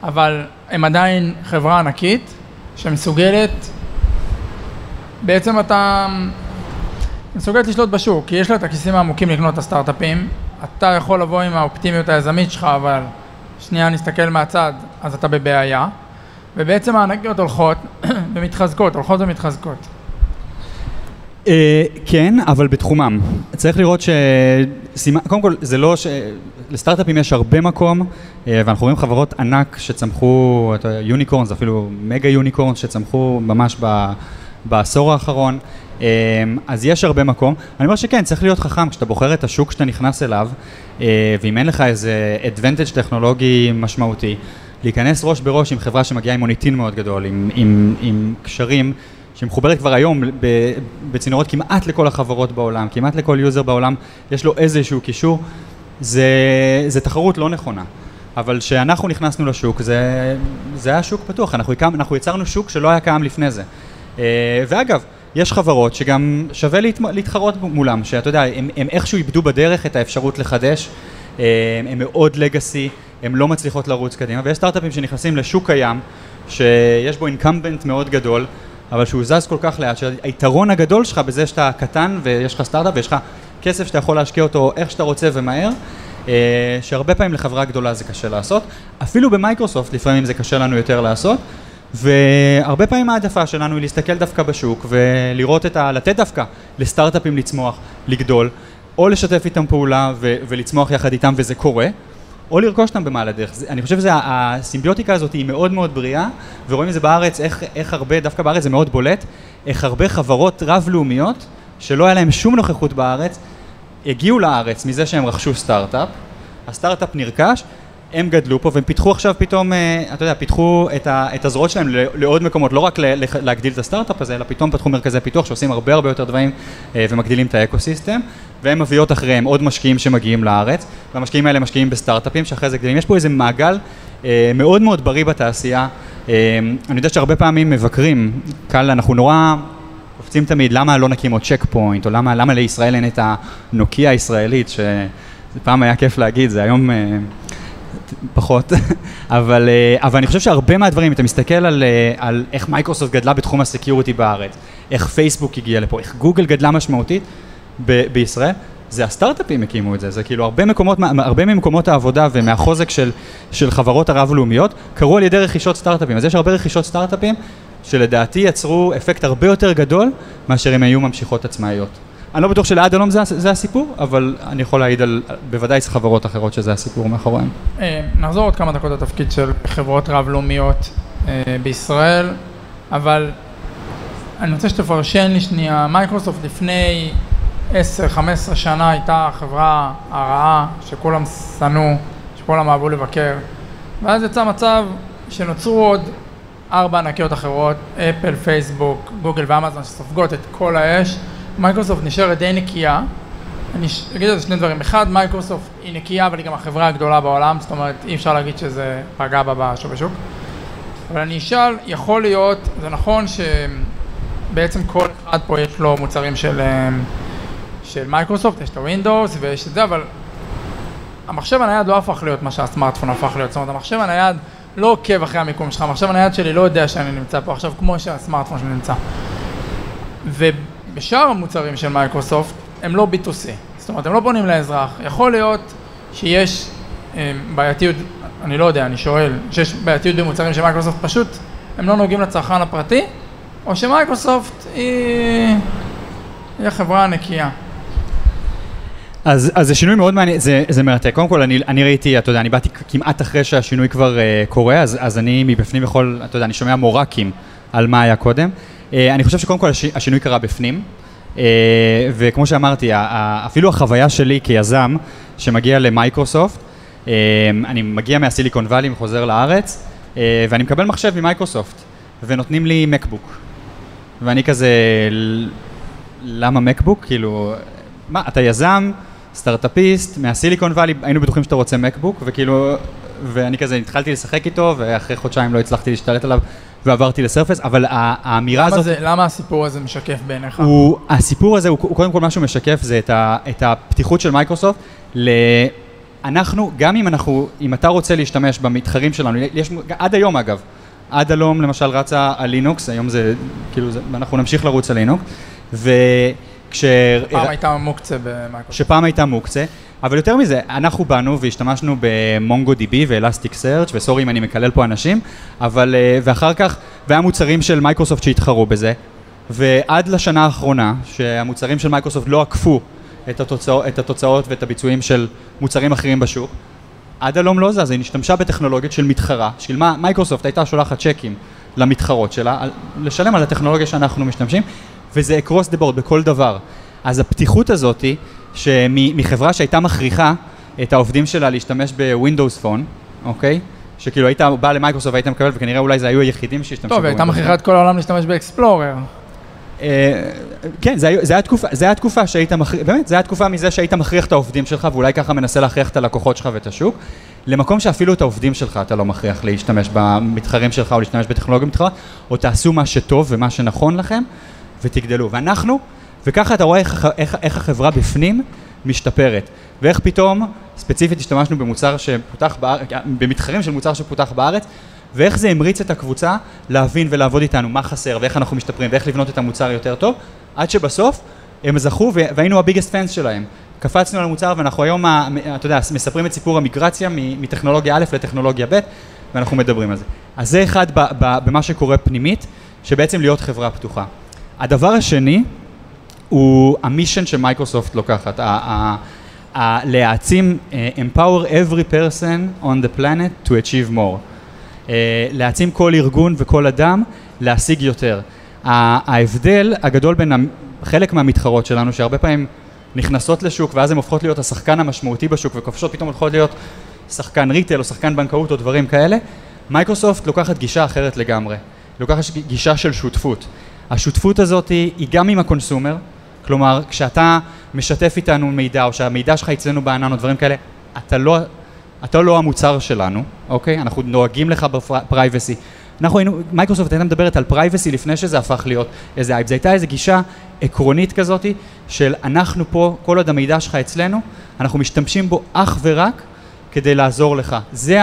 אבל הם עדיין חברה ענקית שמסוגלת, בעצם אתה מסוגלת לשלוט בשוק, כי יש לה את הכיסים העמוקים לקנות את הסטארט-אפים, אתה יכול לבוא עם האופטימיות היזמית שלך, אבל שנייה נסתכל מהצד, אז אתה בבעיה, ובעצם הענקיות הולכות ומתחזקות, הולכות ומתחזקות. Uh, כן, אבל בתחומם. צריך לראות ש... קודם כל, זה לא ש... לסטארט-אפים יש הרבה מקום, uh, ואנחנו רואים חברות ענק שצמחו, יוניקורנס, אפילו מגה יוניקורנס שצמחו ממש ב... בעשור האחרון. אמ, אז יש הרבה מקום. אני אומר שכן, צריך להיות חכם כשאתה בוחר את השוק שאתה נכנס אליו, אה, ואם אין לך איזה advantage טכנולוגי משמעותי, להיכנס ראש בראש עם חברה שמגיעה עם מוניטין מאוד גדול, עם, עם, עם קשרים, שמחוברת כבר היום בצינורות כמעט לכל החברות בעולם, כמעט לכל user בעולם, יש לו איזשהו קישור, זה, זה תחרות לא נכונה. אבל כשאנחנו נכנסנו לשוק, זה, זה היה שוק פתוח, אנחנו, אנחנו יצרנו שוק שלא היה קיים לפני זה. אה, ואגב, יש חברות שגם שווה להת... להתחרות מולם, שאתה יודע, הם, הם איכשהו איבדו בדרך את האפשרות לחדש, הם, הם מאוד לגאסי, הם לא מצליחות לרוץ קדימה, ויש סטארט-אפים שנכנסים לשוק קיים, שיש בו אינקמבנט מאוד גדול, אבל שהוא זז כל כך לאט, שהיתרון הגדול שלך בזה שאתה קטן ויש לך סטארט-אפ ויש לך כסף שאתה יכול להשקיע אותו איך שאתה רוצה ומהר, אה, שהרבה פעמים לחברה גדולה זה קשה לעשות, אפילו במייקרוסופט לפעמים זה קשה לנו יותר לעשות, והרבה פעמים העדפה שלנו היא להסתכל דווקא בשוק ולראות את ה... לתת דווקא לסטארט-אפים לצמוח, לגדול, או לשתף איתם פעולה ו- ולצמוח יחד איתם וזה קורה, או לרכוש אותם במעלה הדרך. אני חושב שהסימביוטיקה הזאת היא מאוד מאוד בריאה, ורואים את זה בארץ, איך, איך הרבה, דווקא בארץ זה מאוד בולט, איך הרבה חברות רב-לאומיות, שלא היה להם שום נוכחות בארץ, הגיעו לארץ מזה שהם רכשו סטארט-אפ, הסטארט-אפ נרכש, הם גדלו פה והם פיתחו עכשיו פתאום, אה, אתה יודע, פיתחו את, ה, את הזרועות שלהם לעוד מקומות, לא רק להגדיל את הסטארט-אפ הזה, אלא פתאום פתחו מרכזי פיתוח שעושים הרבה הרבה יותר דברים אה, ומגדילים את האקוסיסטם, והם מביאות אחריהם עוד משקיעים שמגיעים לארץ, והמשקיעים האלה משקיעים בסטארט-אפים שאחרי זה גדלים. יש פה איזה מעגל אה, מאוד מאוד בריא בתעשייה. אני יודע שהרבה פעמים מבקרים, קל, אנחנו נורא קופצים תמיד, למה לא נקים עוד צ'ק פוינט, או למה, למה לישראל אין את הנוקיה הישראלית, שפעם היה כיף להגיד, זה היום... פחות, אבל, אה, אבל אני חושב שהרבה מהדברים, אתה מסתכל על, אה, על איך מייקרוסופט גדלה בתחום ה security בארץ, איך פייסבוק הגיע לפה, איך גוגל גדלה משמעותית ב- בישראל, זה הסטארט-אפים הקימו את זה, זה כאילו הרבה מקומות, הרבה ממקומות העבודה ומהחוזק של, של חברות הרב-לאומיות קרו על ידי רכישות סטארט-אפים, אז יש הרבה רכישות סטארט-אפים שלדעתי יצרו אפקט הרבה יותר גדול מאשר אם היו ממשיכות עצמאיות. אני לא בטוח שלעד הלום זה, זה הסיפור, אבל אני יכול להעיד על בוודאי חברות אחרות שזה הסיפור מאחוריהן. אה, נחזור עוד כמה דקות לתפקיד של חברות רב-לאומיות אה, בישראל, אבל אני רוצה שתפרשן לי שנייה, מייקרוסופט לפני 10-15 שנה הייתה החברה הרעה שכולם שנאו, שכולם אהבו לבקר, ואז יצא מצב שנוצרו עוד ארבע ענקיות אחרות, אפל, פייסבוק, גוגל ואמזון שסופגות את כל האש מייקרוסופט נשארת די נקייה. אני אגיד על זה שני דברים. אחד, מייקרוסופט היא נקייה, אבל היא גם החברה הגדולה בעולם, זאת אומרת, אי אפשר להגיד שזה פגע בה בשווי שוק. אבל אני אשאל, יכול להיות, זה נכון שבעצם כל אחד פה יש לו מוצרים של, של מייקרוסופט, יש את הווינדוס ויש את זה, אבל המחשב הנייד לא הפך להיות מה שהסמארטפון הפך להיות, זאת אומרת המחשב הנייד לא עוקב אחרי המיקום שלך, המחשב הנייד שלי לא יודע שאני נמצא פה עכשיו כמו שהסמארטפון שלי נמצא. ובשאר המוצרים של מייקרוסופט הם לא B2C, זאת אומרת הם לא פונים לאזרח, יכול להיות שיש אה, בעייתיות, אני לא יודע, אני שואל, שיש בעייתיות במוצרים של מייקרוסופט פשוט הם לא נוגעים לצרכן הפרטי, או שמייקרוסופט היא, היא החברה הנקייה. אז, אז זה שינוי מאוד מעניין, זה, זה מרתק. קודם כל, אני, אני ראיתי, אתה יודע, אני באתי כמעט אחרי שהשינוי כבר uh, קורה, אז, אז אני מבפנים יכול, אתה יודע, אני שומע מורקים על מה היה קודם. Uh, אני חושב שקודם כל הש, השינוי קרה בפנים, uh, וכמו שאמרתי, אפילו החוויה שלי כיזם שמגיע למייקרוסופט, uh, אני מגיע מהסיליקון וואלי וחוזר לארץ, ואני מקבל מחשב ממייקרוסופט, ונותנים לי מקבוק. ואני כזה, למה מקבוק? כאילו, מה, אתה יזם, סטארט-אפיסט, מהסיליקון וואלי, היינו בטוחים שאתה רוצה מקבוק, וכאילו, ואני כזה התחלתי לשחק איתו, ואחרי חודשיים לא הצלחתי להשתלט עליו, ועברתי לסרפס, אבל האמירה למה הזאת... זה, למה הסיפור הזה משקף בעיניך? הוא, הסיפור הזה, הוא, הוא קודם כל מה שהוא משקף זה את, ה, את הפתיחות של מייקרוסופט ל... אנחנו, גם אם אנחנו, אם אתה רוצה להשתמש במתחרים שלנו, יש, עד היום אגב, עד הלום למשל רצה על לינוקס, היום זה, כאילו, זה, אנחנו נמשיך לרוץ על לינוקס, ו... כש... פעם הייתה מוקצה במייקרוסופט. שפעם הייתה מוקצה, אבל יותר מזה, אנחנו באנו והשתמשנו ב MongoDB ו Elasticsearch ו sorry אם אני מקלל פה אנשים, אבל, אה, ואחר כך, והיה מוצרים של מייקרוסופט שהתחרו בזה, ועד לשנה האחרונה, שהמוצרים של מייקרוסופט לא עקפו את, התוצא, את התוצאות ואת הביצועים של מוצרים אחרים בשוק, עד הלום לא זז, היא השתמשה בטכנולוגיות של מתחרה, שילמה, מייקרוסופט הייתה שולחת צ'קים למתחרות שלה, לשלם על הטכנולוגיה שאנחנו משתמשים, וזה across the board בכל דבר. אז הפתיחות הזאתי, שמחברה שהייתה מכריחה את העובדים שלה להשתמש ב Windows Phone, אוקיי? שכאילו היית בא למייקרוסופט והיית מקבל, וכנראה אולי זה היו היחידים שהשתמשו בווינדוס. טוב, הייתה מכריחה את כל העולם להשתמש באקספלורר. אה, כן, זה היה תקופה, זה היה תקופה שהיית מכריח, באמת, זה היה תקופה מזה שהיית מכריח את העובדים שלך, ואולי ככה מנסה להכריח את הלקוחות שלך ואת השוק, למקום שאפילו את העובדים שלך אתה לא מכריח להשתמש במתחרים שלך או להשתמש בטכנולוגיה מתחרה, או תעשו מה שטוב ומה שנכון לכם, ותגדלו. ואנחנו, וככה אתה רואה איך, איך, איך החברה בפנים משתפרת, ואיך פתאום, ספציפית השתמשנו במוצר שפותח בארץ, במתחרים של מוצר שפותח בארץ, ואיך זה המריץ את הקבוצה להבין ולעבוד איתנו מה חסר ואיך אנחנו משתפרים ואיך לבנות את המוצר יותר טוב, עד שבסוף הם זכו והיינו הביגסט פאנס שלהם. קפצנו על המוצר ואנחנו היום, אתה יודע, מספרים את סיפור המיגרציה מטכנולוגיה א' לטכנולוגיה ב' ואנחנו מדברים על זה. אז זה אחד במה שקורה פנימית, שבעצם להיות חברה פתוחה. הדבר השני הוא המישן שמייקרוסופט לוקחת, להעצים, uh, empower every person on the planet to achieve more. אה, להעצים כל ארגון וכל אדם להשיג יותר. ההבדל הגדול בין חלק מהמתחרות שלנו, שהרבה פעמים נכנסות לשוק ואז הן הופכות להיות השחקן המשמעותי בשוק וכובשות פתאום הולכות להיות שחקן retail או שחקן בנקאות או דברים כאלה, מייקרוסופט לוקחת גישה אחרת לגמרי. לוקחת גישה של שותפות. השותפות הזאת היא גם עם ה consumer, כלומר כשאתה משתף איתנו מידע או שהמידע שלך אצלנו בענן או דברים כאלה, אתה לא, אתה לא המוצר שלנו, אוקיי? אנחנו דואגים לך ב privacy. אנחנו היינו, מייקרוסופט הייתה מדברת על privacy לפני שזה הפך להיות איזה אייפ, זו הייתה איזו גישה עקרונית כזאת של אנחנו פה, כל עוד המידע שלך אצלנו, אנחנו משתמשים בו אך ורק כדי לעזור לך. זה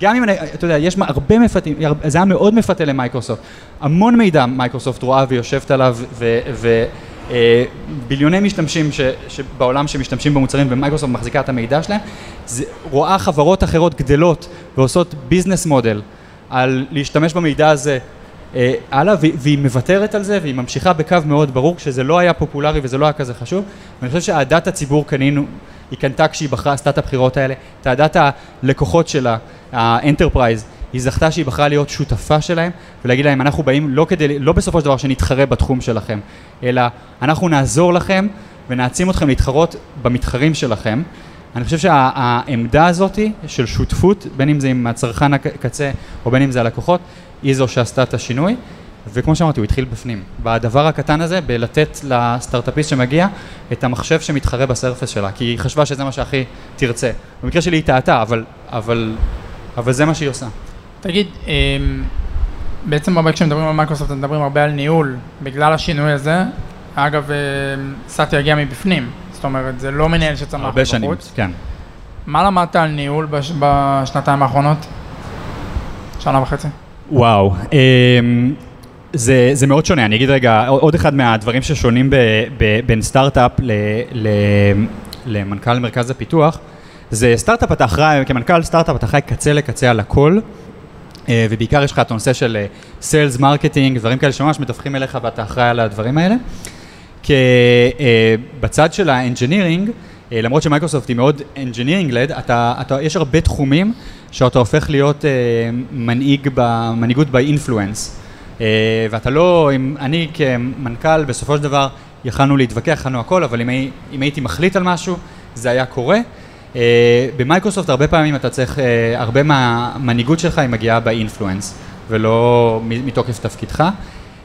גם אם אני, אתה יודע, יש הרבה מפתים, זה היה מאוד מפתה למייקרוסופט. המון מידע מייקרוסופט רואה ויושבת עליו, וביליוני אה, משתמשים ש, שבעולם שמשתמשים במוצרים ומייקרוסופט מחזיקה את המידע שלהם, זה, רואה חברות אחרות גדלות ועושות business model על להשתמש במידע הזה אה, הלאה, והיא מוותרת על זה והיא ממשיכה בקו מאוד ברור, כשזה לא היה פופולרי וזה לא היה כזה חשוב, ואני חושב שאהדת הציבור קנינו, היא קנתה כשהיא בחרה, עשתה את הבחירות האלה, את אהדת הלקוחות שלה, ה enterprise, היא זכתה שהיא בחרה להיות שותפה שלהם ולהגיד להם אנחנו באים לא כדי, לא בסופו של דבר שנתחרה בתחום שלכם, אלא אנחנו נעזור לכם ונעצים אתכם להתחרות במתחרים שלכם. אני חושב שהעמדה הזאת של שותפות, בין אם זה עם הצרכן הקצה או בין אם זה הלקוחות, היא זו שעשתה את השינוי. וכמו שאמרתי, הוא התחיל בפנים. בדבר הקטן הזה, בלתת לסטארט-אפיסט שמגיע את המחשב שמתחרה בסרפס שלה, כי היא חשבה שזה מה שהכי תרצה. במקרה שלי היא טעתה, אבל, אבל אבל זה מה שהיא עושה. תגיד, אמ, בעצם הרבה כשמדברים על מייקרוסופט, מדברים הרבה על ניהול. בגלל השינוי הזה, אגב, אה, סאטיה הגיע מבפנים, זאת אומרת, זה לא מנהל שצמח הרבה שנים. כן. מה למדת על ניהול בש... בשנתיים האחרונות? שנה וחצי. וואו, אמ, זה, זה מאוד שונה, אני אגיד רגע, עוד אחד מהדברים ששונים ב, ב, בין סטארט-אפ ל, ל, למנכ"ל מרכז הפיתוח, זה סטארט-אפ אתה אחראי, כמנכ"ל סטארט-אפ אתה אחראי קצה לקצה על הכל, ובעיקר יש לך את הנושא של sales, marketing, דברים כאלה שממש מדווחים אליך ואתה אחראי על הדברים האלה. אה, בצד של ה engineering, אה, למרות שמייקרוסופט היא מאוד engineering led, אתה, אתה, יש הרבה תחומים שאתה הופך להיות אה, מנהיג, ב, מנהיגות influence. אה, ואתה לא, אם, אני כמנכ"ל, בסופו של דבר יכלנו להתווכח, יכלנו הכל, אבל אם, אם הייתי מחליט על משהו, זה היה קורה. אה, במייקרוסופט הרבה פעמים אתה צריך, אה, הרבה מהמנהיגות שלך היא מגיעה באינפלואנס, ולא מתוקף תפקידך.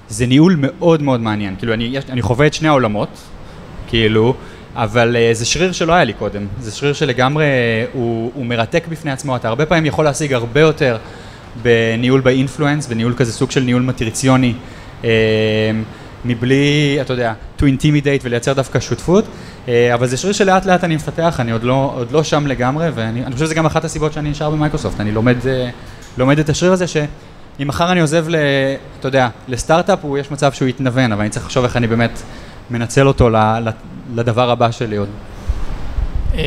זה ניהול מאוד מאוד מעניין, כאילו אני, אני חווה את שני העולמות, כאילו, אבל uh, זה שריר שלא היה לי קודם, זה שריר שלגמרי הוא, הוא מרתק בפני עצמו, אתה הרבה פעמים יכול להשיג הרבה יותר בניהול באינפלואנס, בניהול כזה סוג של ניהול מטריציוני, uh, מבלי, אתה יודע, to intimidate ולייצר דווקא שותפות, uh, אבל זה שריר שלאט לאט אני מפתח, אני עוד לא, עוד לא שם לגמרי, ואני אני חושב שזה גם אחת הסיבות שאני נשאר במייקרוסופט, אני לומד, uh, לומד את השריר הזה, שאם מחר אני עוזב, ל, אתה יודע, לסטארט-אפ, יש מצב שהוא יתנוון, אבל אני צריך לחשוב איך אני באמת מנצל אותו ל, ל, לדבר הבא שלי עוד. אמ,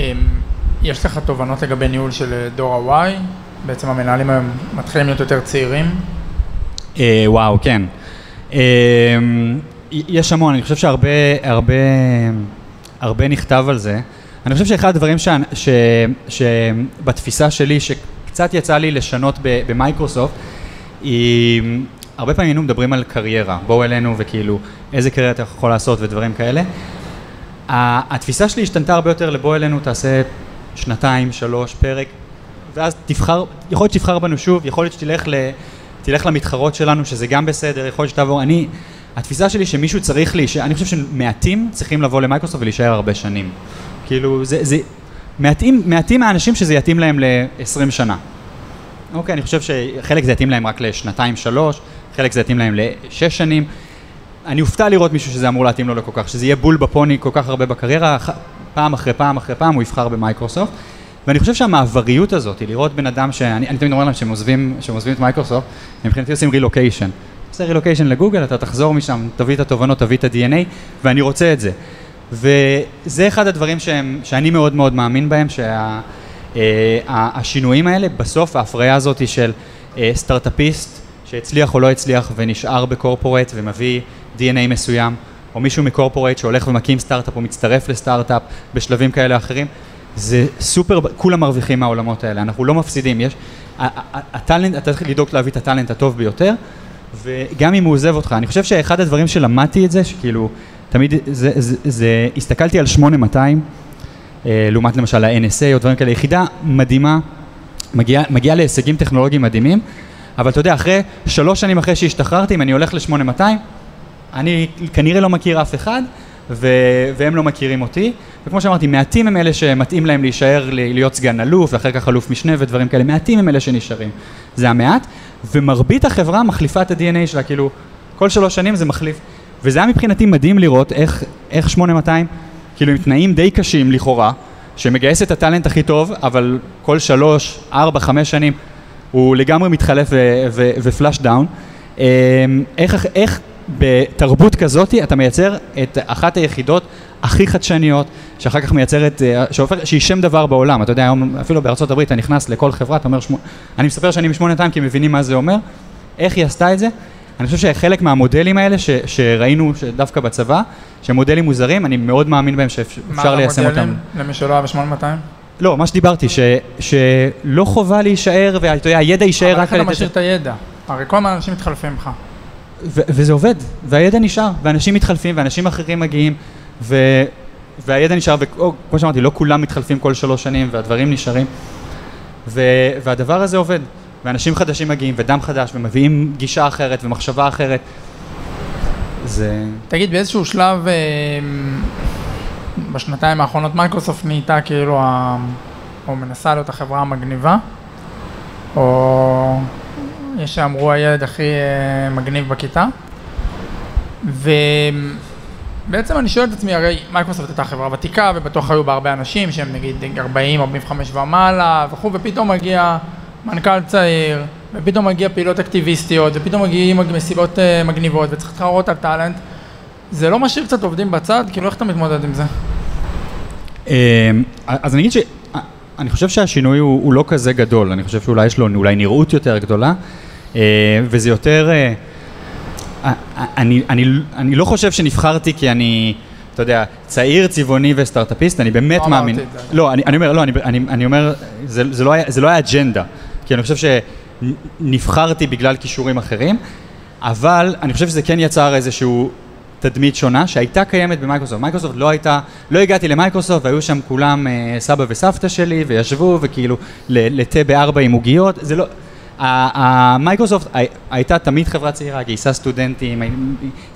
יש לך תובנות לגבי ניהול של אה, דור ה-Y? בעצם המנהלים היום מתחילים להיות יותר צעירים. אה, וואו, כן. אה, יש המון, אני חושב שהרבה הרבה, הרבה נכתב על זה. אני חושב שאחד הדברים שבתפיסה שלי, שקצת יצא לי לשנות במייקרוסופט, היא, הרבה פעמים היינו מדברים על קריירה, בואו אלינו וכאילו, איזה קריירה אתה יכול לעשות ודברים כאלה. התפיסה שלי השתנתה הרבה יותר לבוא אלינו, תעשה שנתיים, שלוש, פרק, ואז תבחר, יכול להיות שתבחר בנו שוב, יכול להיות שתלך ל, תלך למתחרות שלנו, שזה גם בסדר, יכול להיות שתעבור, אני, התפיסה שלי שמישהו צריך להישאר, אני חושב שמעטים צריכים לבוא למייקרוסופט ולהישאר הרבה שנים. כאילו, זה, זה, מעטים, מעטים מהאנשים שזה יתאים להם ל-20 שנה. אוקיי, אני חושב שחלק זה יתאים להם רק לשנתיים, שלוש, חלק זה יתאים להם לשש שנים. אני אופתע לראות מישהו שזה אמור להתאים לו לכל כך, שזה יהיה בול בפוני כל כך הרבה בקריירה, פעם אחרי פעם אחרי פעם הוא יבחר במייקרוסופט. ואני חושב שהמעבריות הזאת, היא לראות בן אדם שאני אני תמיד אומר להם שהם עוזבים, שהם עוזבים את מייקרוסופט, הם מבחינתי עושים רילוקיישן. עושה רילוקיישן לגוגל, אתה תחזור משם, תביא את התובנות, תביא את ה-DNA, ואני רוצה את זה. וזה אחד הדברים שהם, שאני מאוד מאוד מאמין בהם, שהשינויים האלה, בסוף ההפריה הזאת של אה, סטארט-אפיסט שהצליח או לא הצליח ונשאר ב corporate ומביא DNA מסוים, או מישהו מקורפורט שהולך ומקים סטארט-אפ או מצטרף לסטארט-אפ בשלבים כאלה או אחרים, זה סופר, כולם מרוויחים מהעולמות האלה, אנחנו לא מפסידים, יש, הטאלנט, אתה צריך לדאוג להביא את הטאלנט הטוב ביותר, וגם אם הוא עוזב אותך, אני חושב שאחד הדברים שלמדתי את זה, שכאילו, תמיד זה, זה, זה הסתכלתי על 8200, אה, לעומת למשל ה-NSA או דברים כאלה, יחידה מדהימה, מגיעה מגיע להישגים טכנולוגיים מדהימים, אבל אתה יודע, אחרי, שלוש שנים אחרי שהשתחררתי, אם אני הולך ל-8200, אני כנראה לא מכיר אף אחד, ו- והם לא מכירים אותי, וכמו שאמרתי, מעטים הם אלה שמתאים להם להישאר, להיות סגן אלוף, ואחר כך אלוף משנה ודברים כאלה, מעטים הם אלה שנשארים. זה המעט, ומרבית החברה מחליפה את ה-DNA שלה, כאילו, כל שלוש שנים זה מחליף. וזה היה מבחינתי מדהים לראות איך, איך 8200, כאילו עם תנאים די קשים לכאורה, שמגייס את הטאלנט הכי טוב, אבל כל שלוש, ארבע, חמש שנים הוא לגמרי מתחלף ופלאש דאון. אמ, איך, איך בתרבות כזאת אתה מייצר את אחת היחידות הכי חדשניות, שאחר כך מייצרת, אה, שהופך, שהיא שם דבר בעולם. אתה יודע, היום אפילו בארצות הברית אתה נכנס לכל חברה, אתה אומר, שמו, אני מספר שאני משמונה כי מבינים מה זה אומר. איך היא עשתה את זה? אני חושב שחלק מהמודלים האלה ש, שראינו דווקא בצבא, שהם מודלים מוזרים, אני מאוד מאמין בהם שאפשר ליישם אותם. למי שלא היה ב-8200? לא, מה שדיברתי, ש, שלא חובה להישאר, ואתה יודע, הידע יישאר אבל רק איך על אתה. משאיר את הידע? הרי כל הזמן אנשים מתחלפים לך. ו- וזה עובד, והידע נשאר, ואנשים מתחלפים, ואנשים אחרים מגיעים, ו- והידע נשאר, וכמו שאמרתי, לא כולם מתחלפים כל שלוש שנים, והדברים נשארים, ו- והדבר הזה עובד, ואנשים חדשים מגיעים, ודם חדש, ומביאים גישה אחרת, ומחשבה אחרת. זה... תגיד, באיזשהו שלב, אה, בשנתיים האחרונות מייקרוסופט נהייתה כאילו, ה... או מנסה להיות החברה המגניבה, או שאמרו הילד הכי אה, מגניב בכיתה, בעצם אני שואל את עצמי, הרי מייקרוסופט הייתה חברה ותיקה, ובטוח היו בה הרבה אנשים שהם נגיד 40, 45 ומעלה וכו', ופתאום מגיע מנכ"ל צעיר, ופתאום מגיע פעילות אקטיביסטיות, ופתאום מגיעים מסיבות אה, מגניבות, וצריך להתחרות על טאלנט. זה לא משאיר קצת עובדים בצד? כאילו, איך אתה מתמודד עם זה? אמ, אז אני אגיד שאני חושב שהשינוי הוא, הוא לא כזה גדול, אני חושב שאולי יש לו אולי נראות יותר גדולה, אה, וזה יותר... אה, אני, אני, אני לא חושב שנבחרתי כי אני, אתה יודע, צעיר, צבעוני וסטארט-אפיסט, אני באמת לא מאמין. לא, אני, אני אומר, לא, אני, אני, אני אומר, זה, זה, לא היה, זה לא היה אג'נדה, כי אני חושב שנבחרתי בגלל כישורים אחרים, אבל אני חושב שזה כן יצר איזשהו תדמית שונה שהייתה קיימת במייקרוסופט. מייקרוסופט לא הייתה, לא הגעתי למייקרוסופט והיו שם כולם אה, סבא וסבתא שלי וישבו וכאילו לתה בארבע עם עוגיות, זה לא, המייקרוסופט הייתה תמיד חברה צעירה, גייסה סטודנטים, היא,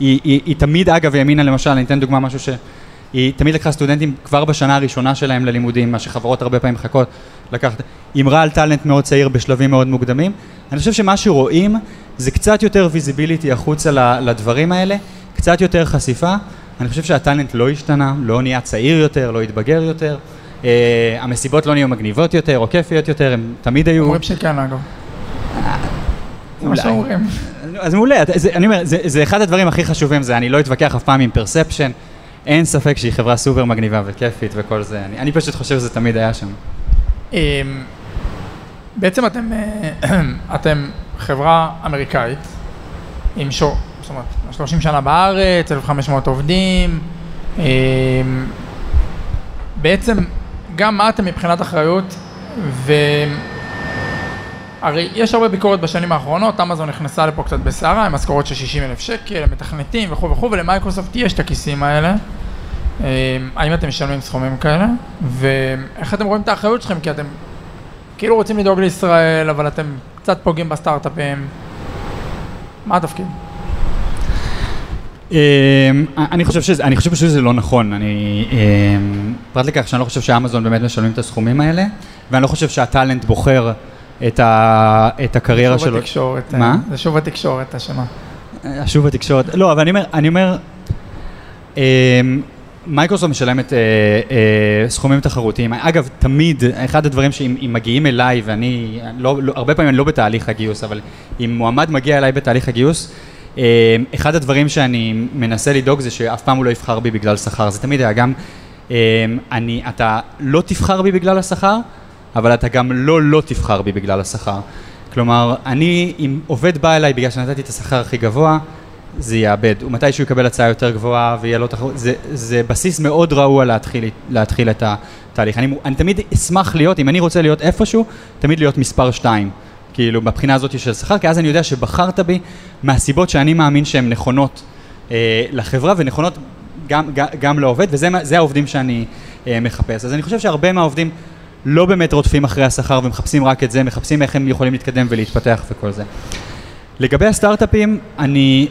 היא, היא, היא תמיד אגב האמינה למשל, אני אתן דוגמה משהו שהיא תמיד לקחה סטודנטים כבר בשנה הראשונה שלהם ללימודים, מה שחברות הרבה פעמים מחכות לקחת, הימרה על talent מאוד צעיר בשלבים מאוד מוקדמים. אני חושב שמה שרואים זה קצת יותר visibility החוצה לדברים האלה, קצת יותר חשיפה. אני חושב שה talent לא השתנה, לא נהיה צעיר יותר, לא התבגר יותר. Uh, המסיבות לא נהיו מגניבות יותר או כיפיות יותר, הם תמיד היו... אומרים שכן אגב. זה מה שאומרים. אז מעולה, אני אומר, זה אחד הדברים הכי חשובים, זה אני לא אתווכח אף פעם עם perception, אין ספק שהיא חברה סופר מגניבה וכיפית וכל זה, אני פשוט חושב שזה תמיד היה שם. אמ, בעצם אתם, אה, אתם חברה אמריקאית, עם שור, זאת אומרת, 30 שנה בארץ, 1,500 עובדים, אמ, בעצם גם מה אתם מבחינת אחריות, ו... הרי יש הרבה ביקורת בשנים האחרונות, אמזון נכנסה לפה קצת בסערה, עם משכורות של 60 אלף שקל, מתכנתים וכו' וכו', ולמייקרוסופט יש את הכיסים האלה. אמ, האם אתם משלמים סכומים כאלה? ואיך אתם רואים את האחריות שלכם? כי אתם כאילו רוצים לדאוג לישראל, אבל אתם קצת פוגעים בסטארט-אפים. מה התפקיד? אמ, אני חושב שזה, אני חושב שזה לא נכון, אני, אמ, פרט לכך שאני לא חושב שאמזון באמת משלמים את הסכומים האלה, ואני לא חושב שהטאלנט בוחר את, ה, את הקריירה שלו. שוב התקשורת. מה? זה שוב התקשורת השנה. שוב התקשורת. לא, אבל אני אומר, אני אומר, אה, מייקרוסופט משלמת אה, אה, סכומים תחרותיים. אגב, תמיד, אחד הדברים שאם מגיעים אליי, ואני, לא, לא, הרבה פעמים אני לא בתהליך הגיוס, אבל אם מועמד מגיע אליי בתהליך הגיוס, אה, אחד הדברים שאני מנסה לדאוג זה שאף פעם הוא לא יבחר בי בגלל שכר. זה תמיד היה גם, אה, אני, אתה לא תבחר בי בגלל השכר, אבל אתה גם לא לא תבחר בי בגלל השכר. כלומר, אני, אם עובד בא אליי בגלל שנתתי את השכר הכי גבוה, זה יאבד. ומתי שהוא יקבל הצעה יותר גבוהה ויהיה לו תחרות, זה, זה בסיס מאוד רעוע להתחיל, להתחיל את התהליך. אני, אני תמיד אשמח להיות, אם אני רוצה להיות איפשהו, תמיד להיות מספר שתיים. כאילו, מבחינה הזאת של שכר, כי אז אני יודע שבחרת בי מהסיבות שאני מאמין שהן נכונות אה, לחברה ונכונות גם, גם, גם לעובד, וזה העובדים שאני אה, מחפש. אז אני חושב שהרבה מהעובדים לא באמת רודפים אחרי השכר ומחפשים רק את זה, מחפשים איך הם יכולים להתקדם ולהתפתח וכל זה. לגבי הסטארט-אפים, אני...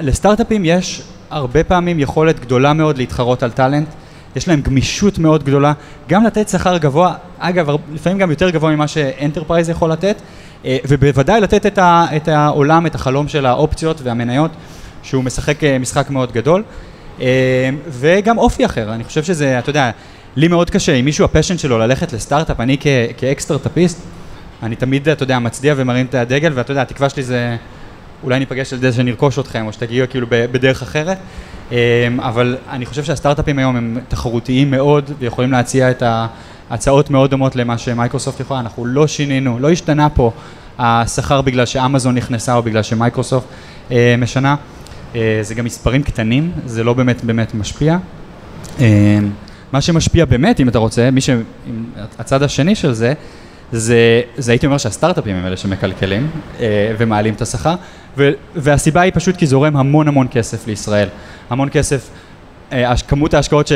לסטארט-אפים יש הרבה פעמים יכולת גדולה מאוד להתחרות על talent, יש להם גמישות מאוד גדולה, גם לתת שכר גבוה, אגב, לפעמים גם יותר גבוה ממה ש enterprise יכול לתת, אה, ובוודאי לתת את, ה, את העולם, את החלום של האופציות והמניות, שהוא משחק אה, משחק מאוד גדול, אה, וגם אופי אחר, אני חושב שזה, אתה יודע, לי מאוד קשה, אם מישהו ה passion שלו ללכת לסטארט-אפ, אני כאקסטרטאפיסט, אני תמיד, אתה יודע, מצדיע ומרים את הדגל, ואתה יודע, התקווה שלי זה אולי ניפגש על זה שנרכוש אתכם, או שתגיעו כאילו בדרך אחרת, אבל אני חושב שהסטארט-אפים היום הם תחרותיים מאוד, ויכולים להציע את ההצעות מאוד דומות למה שמייקרוסופט יכולה, אנחנו לא שינינו, לא השתנה פה השכר בגלל שאמזון נכנסה או בגלל שמייקרוסופט אה, משנה, אה, זה גם מספרים קטנים, זה לא באמת באמת משפיע. אמ, מה שמשפיע באמת, אם אתה רוצה, מי ש... הצד השני של זה, זה, זה הייתי אומר שהסטארט-אפים הם אלה שמקלקלים אה, ומעלים את השכר, ו, והסיבה היא פשוט כי זורם המון המון כסף לישראל. המון כסף, אה, כמות ההשקעות ש,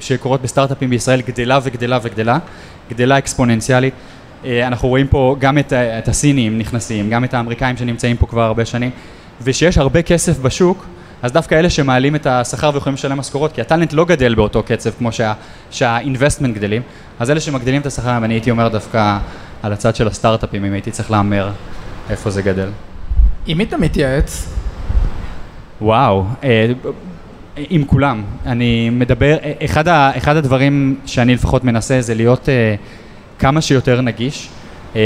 שקורות בסטארט-אפים בישראל גדלה וגדלה וגדלה, גדלה אקספוננציאלית. אה, אנחנו רואים פה גם את, את הסינים נכנסים, גם את האמריקאים שנמצאים פה כבר הרבה שנים, ושיש הרבה כסף בשוק, אז דווקא אלה שמעלים את השכר ויכולים לשלם משכורות, כי הטאלנט לא גדל באותו קצב כמו שה, שהאינבסטמנט גדלים, אז אלה שמגדילים את השכר, אני הייתי אומר דווקא על הצד של הסטארט-אפים, אם הייתי צריך להמר איפה זה גדל. עם מי אתה מתייעץ? וואו, אה, עם כולם. אני מדבר, אחד, ה, אחד הדברים שאני לפחות מנסה זה להיות uh, כמה שיותר נגיש. Uh,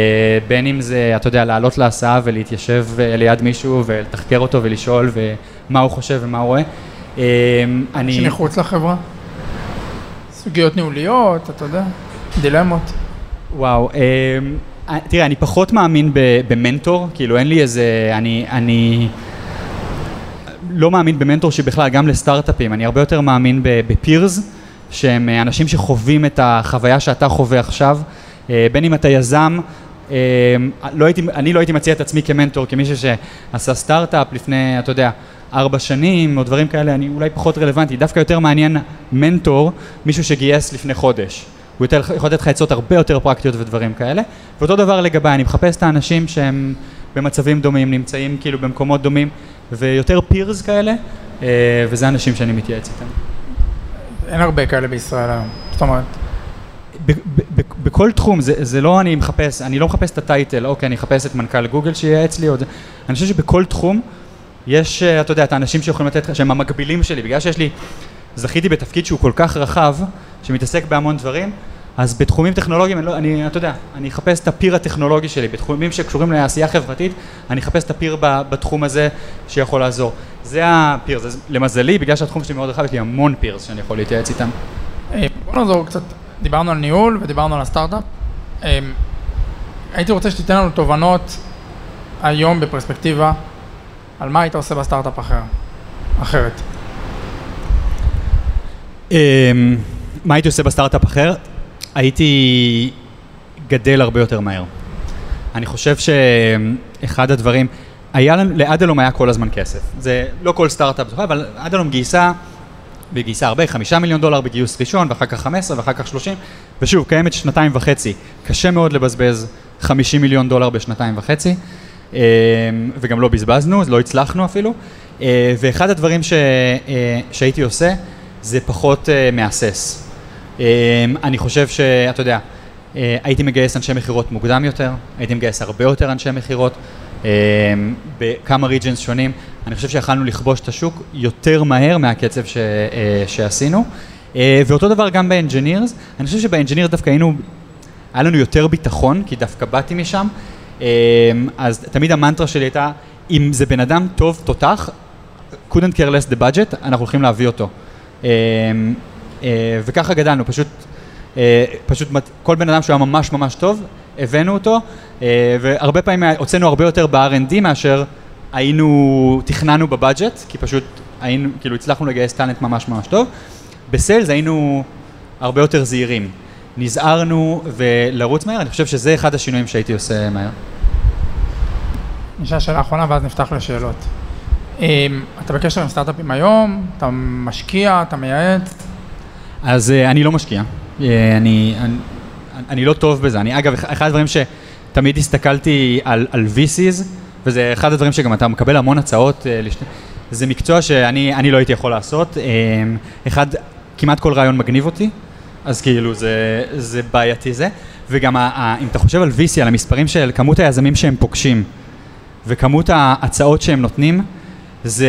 בין אם זה, אתה יודע, לעלות להסעה ולהתיישב uh, ליד מישהו ולתחקר אותו ולשאול ומה הוא חושב ומה הוא רואה. Uh, אני... שמחוץ לחברה? סוגיות ניהוליות, אתה יודע, דילמות. וואו, uh, תראה, אני פחות מאמין במנטור, כאילו אין לי איזה, אני, אני לא מאמין במנטור שבכלל, גם לסטארט-אפים, אני הרבה יותר מאמין בפירס, שהם אה, אנשים שחווים את החוויה שאתה חווה עכשיו, אה, בין אם אתה יזם, אה, לא הייתי, אני לא הייתי מציע את עצמי כמנטור, כמישהו שעשה סטארט-אפ לפני, אתה יודע, ארבע שנים או דברים כאלה, אני אולי פחות רלוונטי, דווקא יותר מעניין מנטור, מישהו שגייס לפני חודש. הוא יותר, יכול לתת לך עצות הרבה יותר פרקטיות ודברים כאלה. ואותו דבר לגביי, אני מחפש את האנשים שהם במצבים דומים, נמצאים כאילו במקומות דומים, ויותר פירס כאלה, אה, וזה אנשים שאני מתייעץ איתם. אין הרבה כאלה בישראל היום, זאת אומרת... בכל תחום, זה, זה לא אני מחפש, אני לא מחפש את הטייטל, אוקיי, אני אחפש את מנכ"ל גוגל שייעץ לי, או זה, אני חושב שבכל תחום יש, אה, אתה יודע, את האנשים שיכולים לתת לך, שהם המקבילים שלי, בגלל שיש לי, זכיתי בתפקיד שהוא כל כך רחב, שמתעסק בהמון דברים, אז בתחומים טכנולוגיים, אני, לא, אני, אתה יודע, אני אחפש את הפיר הטכנולוגי שלי, בתחומים שקשורים לעשייה חברתית, אני אחפש את הפיר בתחום הזה שיכול לעזור. זה הפיר, זה, למזלי, בגלל שהתחום שלי מאוד רחב, יש לי המון פירס שאני יכול להתייעץ איתם. אה, בוא נעזור קצת, דיברנו על ניהול ודיברנו על הסטארט-אפ. אה, הייתי רוצה שתיתן לנו תובנות היום בפרספקטיבה על מה היית עושה בסטארט-אפ אחר, אחרת. אה, מה הייתי עושה בסטארט-אפ אחר? הייתי גדל הרבה יותר מהר. אני חושב שאחד הדברים, היה לנו, לאדלום היה כל הזמן כסף. זה לא כל סטארט-אפ זוכה, אבל אדלום גייסה, וגייסה הרבה, חמישה מיליון דולר בגיוס ראשון, ואחר כך חמש עשרה, ואחר כך שלושים, ושוב, קיימת שנתיים וחצי. קשה מאוד לבזבז חמישים מיליון דולר בשנתיים וחצי, אה, וגם לא בזבזנו, לא הצלחנו אפילו. אה, ואחד הדברים ש, אה, שהייתי עושה, זה פחות מהסס. אמ, אני חושב שאתה יודע, אה, הייתי מגייס אנשי מכירות מוקדם יותר, הייתי מגייס הרבה יותר אנשי מכירות אמ, בכמה ריג'נס שונים, אני חושב שיכלנו לכבוש את השוק יותר מהר מהקצב ש, אה, שעשינו. אה, ואותו דבר גם ב engineers, אני חושב שב engineers דווקא היינו, היה לנו יותר ביטחון, כי דווקא באתי משם, אמ, אז תמיד המנטרה שלי הייתה, אם זה בן אדם טוב, תותח, couldn't care less the budget, אנחנו הולכים להביא אותו. אה, וככה גדלנו, פשוט, אה, פשוט כל בן אדם שהוא היה ממש ממש טוב, הבאנו אותו, אה, והרבה פעמים הוצאנו הרבה יותר ב-R&D מאשר היינו, תכננו ב budget, כי פשוט היינו, כאילו הצלחנו לגייס טאלנט ממש ממש טוב. בסיילס היינו הרבה יותר זהירים. נזהרנו ולרוץ מהר, אני חושב שזה אחד השינויים שהייתי עושה מהר. נשאל שאלה אחרונה ואז נפתח לשאלות. אתה בקשר עם סטארט-אפים היום, אתה משקיע, אתה מייעץ? אז uh, אני לא משקיע, uh, אני, אני, אני לא טוב בזה. אני, אגב, אחד הדברים שתמיד הסתכלתי על, על VCs, וזה אחד הדברים שגם אתה מקבל המון הצעות, לשת... זה מקצוע שאני לא הייתי יכול לעשות. אחד, כמעט כל רעיון מגניב אותי, אז כאילו זה, זה בעייתי זה. וגם ה, ה, אם אתה חושב על VC, על המספרים של כמות היזמים שהם פוגשים, וכמות ההצעות שהם נותנים, זה,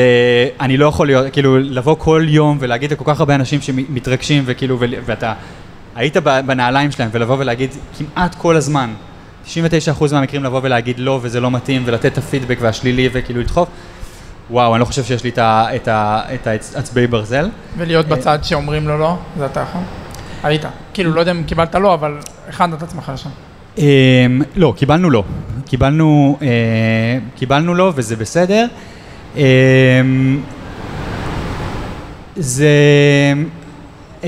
אני לא יכול להיות, כאילו, לבוא כל יום ולהגיד לכל כך הרבה אנשים שמתרגשים וכאילו, ואתה היית בנעליים שלהם ולבוא ולהגיד כמעט כל הזמן, 99% מהמקרים לבוא ולהגיד לא וזה לא מתאים ולתת את הפידבק והשלילי וכאילו לדחוף, וואו, אני לא חושב שיש לי את העצבי ברזל. ולהיות בצד שאומרים לו לא, זה אתה יכול? היית. כאילו, לא יודע אם קיבלת לא, אבל הכנת את עצמך לשם. אמ, לא, קיבלנו לא. קיבלנו, אה, קיבלנו לא וזה בסדר. אמ, זה...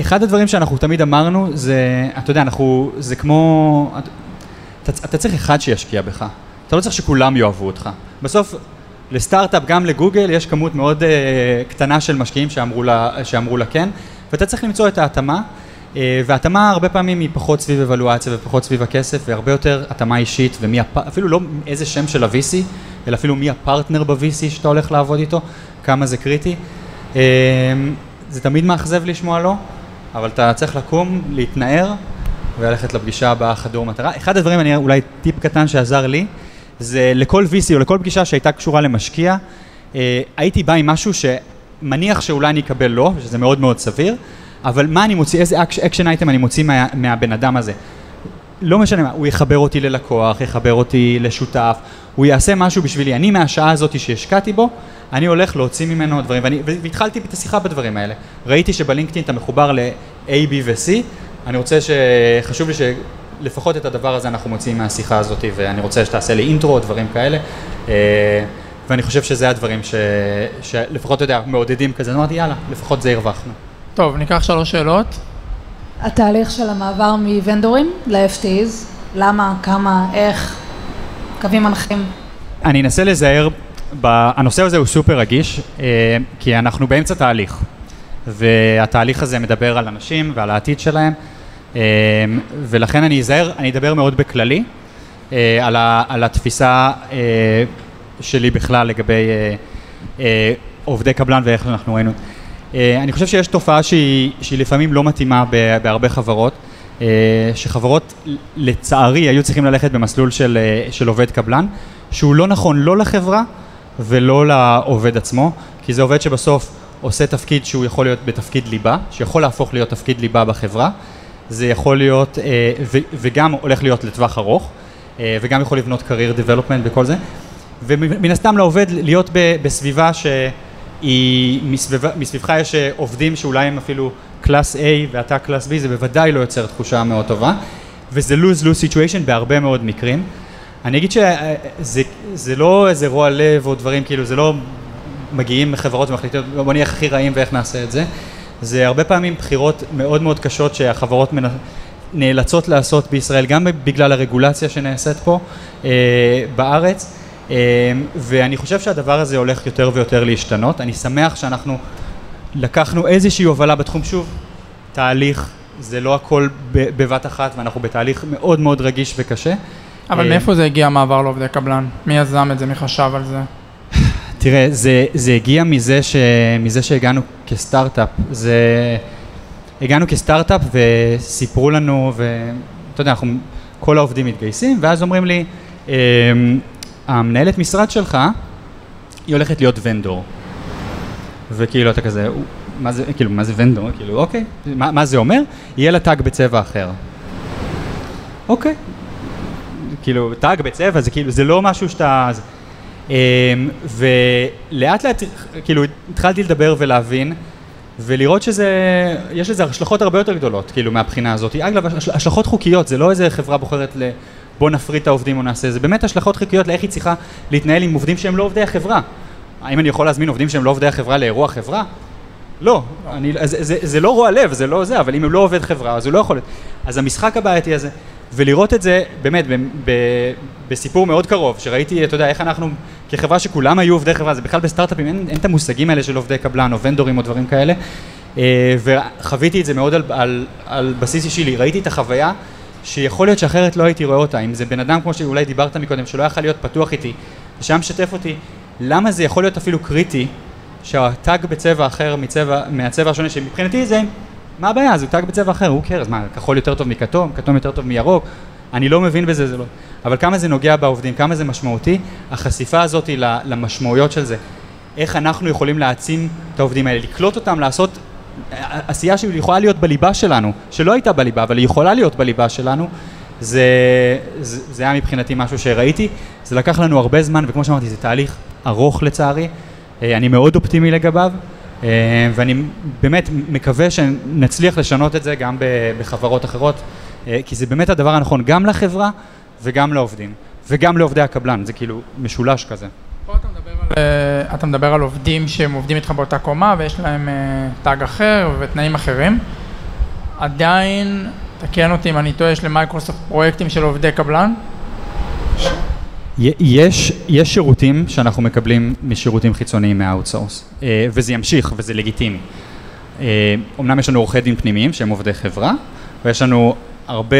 אחד הדברים שאנחנו תמיד אמרנו זה, אתה יודע, אנחנו, זה כמו, אתה, אתה צריך אחד שישקיע בך, אתה לא צריך שכולם יאהבו אותך. בסוף, לסטארט-אפ, גם לגוגל, יש כמות מאוד uh, קטנה של משקיעים שאמרו לה, שאמרו לה כן, ואתה צריך למצוא את ההתאמה, uh, וההתאמה הרבה פעמים היא פחות סביב אבלואציה ופחות סביב הכסף, והרבה יותר התאמה אישית, ומי, אפילו לא איזה שם של ה-VC, אלא אפילו מי הפרטנר ב-VC שאתה הולך לעבוד איתו, כמה זה קריטי. אמ, זה תמיד מאכזב לשמוע לא, אבל אתה צריך לקום, להתנער וללכת לפגישה הבאה חדור מטרה. אחד הדברים, אני אולי טיפ קטן שעזר לי, זה לכל VC או לכל פגישה שהייתה קשורה למשקיע, אה, הייתי בא עם משהו ש... מניח שאולי אני אקבל לא, שזה מאוד מאוד סביר, אבל מה אני מוציא, איזה action item אני מוציא מה, מהבן אדם הזה. לא משנה מה, הוא יחבר אותי ללקוח, יחבר אותי לשותף, הוא יעשה משהו בשבילי. אני מהשעה הזאת שהשקעתי בו, אני הולך להוציא ממנו דברים, ואני, והתחלתי את השיחה בדברים האלה. ראיתי שבלינקדאין אתה מחובר ל-A, B ו-C, אני רוצה ש... חשוב לי שלפחות את הדבר הזה אנחנו מוציאים מהשיחה הזאת, ואני רוצה שתעשה לי אינטרו, דברים כאלה. אה, ואני חושב שזה הדברים ש... שלפחות, אתה יודע, מעודדים כזה, אמרתי, יאללה, לפחות זה הרווחנו. טוב, ניקח שלוש שאלות. התהליך של המעבר מוונדורים ל-FTs, למה, כמה, איך, קווים מנחים. אני אנסה לזהר, הנושא הזה הוא סופר רגיש, אה, כי אנחנו באמצע תהליך, והתהליך הזה מדבר על אנשים ועל העתיד שלהם, אה, ולכן אני אזהר, אני אדבר מאוד בכללי, אה, על, ה, על התפיסה שלי בכלל לגבי עובדי קבלן ואיך אנחנו ראינו. אה, אני חושב שיש תופעה שהיא, שהיא לפעמים לא מתאימה בהרבה חברות, אה, שחברות לצערי היו צריכים ללכת במסלול של, אה, של עובד קבלן, שהוא לא נכון לא לחברה ולא לעובד עצמו, כי זה עובד שבסוף עושה תפקיד שהוא יכול להיות בתפקיד ליבה, שיכול להפוך להיות תפקיד ליבה בחברה, זה יכול להיות, וגם הולך להיות לטווח ארוך, וגם יכול לבנות career development וכל זה, ומן הסתם לעובד להיות בסביבה ש... היא, מסביב, מסביבך יש אה, עובדים שאולי הם אפילו קלאס A ואתה קלאס B, זה בוודאי לא יוצר תחושה מאוד טובה, וזה lose-lose situation בהרבה מאוד מקרים. אני אגיד שזה לא איזה רוע לב או דברים, כאילו זה לא מגיעים מחברות ומחליטות בוא נהיה הכי רעים ואיך נעשה את זה, זה הרבה פעמים בחירות מאוד מאוד קשות שהחברות מנ... נאלצות לעשות בישראל, גם בגלל הרגולציה שנעשית פה אה, בארץ. אמ, ואני חושב שהדבר הזה הולך יותר ויותר להשתנות. אני שמח שאנחנו לקחנו איזושהי הובלה בתחום. שוב, תהליך, זה לא הכל בבת אחת, ואנחנו בתהליך מאוד מאוד רגיש וקשה. אבל אמ, מאיפה זה הגיע המעבר לעובדי קבלן? מי יזם את זה? מי חשב על זה? תראה, זה, זה הגיע מזה, ש, מזה שהגענו כסטארט-אפ. זה... הגענו כסטארט-אפ וסיפרו לנו, ואתה יודע, אנחנו, כל העובדים מתגייסים, ואז אומרים לי, אמ, המנהלת משרד שלך, היא הולכת להיות ונדור. וכאילו אתה כזה, מה זה, כאילו, מה זה ונדור? כאילו, אוקיי, מה, מה זה אומר? יהיה לה טאג בצבע אחר. אוקיי. כאילו, טאג בצבע זה כאילו, זה לא משהו שאתה... אמ, ולאט לאט, כאילו, התחלתי לדבר ולהבין, ולראות שזה, יש לזה השלכות הרבה יותר גדולות, כאילו, מהבחינה הזאת. אגב, השלכות חוקיות, זה לא איזה חברה בוחרת ל... בוא נפריט את העובדים או נעשה, זה. באמת השלכות חיקיות לאיך היא צריכה להתנהל עם עובדים שהם לא עובדי החברה. האם אני יכול להזמין עובדים שהם לא עובדי החברה לאירוע חברה? לא, אני, זה, זה, זה לא רוע לב, זה לא זה, אבל אם הוא לא עובד חברה אז הוא לא יכול... אז המשחק הבעייתי הזה, ולראות את זה באמת ב, ב, בסיפור מאוד קרוב, שראיתי, אתה יודע, איך אנחנו, כחברה שכולם היו עובדי חברה, זה בכלל בסטארט-אפים, אין, אין את המושגים האלה של עובדי קבלן או ונדורים או דברים כאלה, אה, וחוויתי את זה מאוד על, על, על בסיס אישי ראיתי את החוויה שיכול להיות שאחרת לא הייתי רואה אותה, אם זה בן אדם כמו שאולי דיברת מקודם, שלא יכול להיות פתוח איתי, ושהיה משתף אותי, למה זה יכול להיות אפילו קריטי, שהטאג בצבע אחר מצבע, מהצבע השונה, שמבחינתי זה, מה הבעיה, זה טאג בצבע אחר, הוא קר, אז מה, כחול יותר טוב מכתום, כתום יותר טוב מירוק, אני לא מבין בזה, זה לא, אבל כמה זה נוגע בעובדים, כמה זה משמעותי, החשיפה הזאת למשמעויות של זה, איך אנחנו יכולים להעצים את העובדים האלה, לקלוט אותם, לעשות עשייה שהיא יכולה להיות בליבה שלנו, שלא הייתה בליבה, אבל היא יכולה להיות בליבה שלנו, זה, זה, זה היה מבחינתי משהו שראיתי, זה לקח לנו הרבה זמן, וכמו שאמרתי, זה תהליך ארוך לצערי, אה, אני מאוד אופטימי לגביו, אה, ואני באמת מקווה שנצליח לשנות את זה גם בחברות אחרות, אה, כי זה באמת הדבר הנכון גם לחברה וגם לעובדים, וגם לעובדי הקבלן, זה כאילו משולש כזה. פה אתה מדבר על, אתה מדבר על עובדים שהם עובדים איתך באותה קומה ויש להם tag אחר ותנאים אחרים. עדיין, תקן אותי אם אני טועה, יש למייקרוסופט פרויקטים של עובדי קבלן? יש, יש שירותים שאנחנו מקבלים משירותים חיצוניים מה outsource, וזה ימשיך וזה לגיטימי. אמנם יש לנו עורכי דין פנימיים שהם עובדי חברה, ויש לנו הרבה,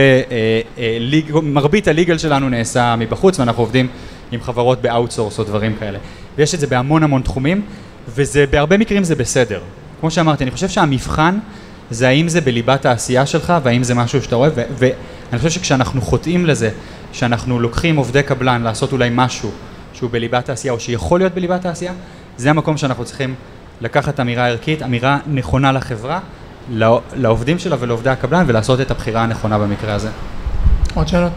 מרבית ה legal שלנו נעשה מבחוץ ואנחנו עובדים עם חברות ב outsource או דברים כאלה. ויש את זה בהמון המון תחומים, וזה, בהרבה מקרים זה בסדר. כמו שאמרתי, אני חושב שהמבחן זה האם זה בליבת העשייה שלך והאם זה משהו שאתה אוהב, ואני חושב שכשאנחנו חוטאים לזה, שאנחנו לוקחים עובדי קבלן לעשות אולי משהו שהוא בליבת העשייה או שיכול להיות בליבת העשייה, זה המקום שאנחנו צריכים לקחת אמירה ערכית, אמירה נכונה לחברה, לעובדים שלה ולעובדי הקבלן ולעשות את הבחירה הנכונה במקרה הזה. עוד שאלות?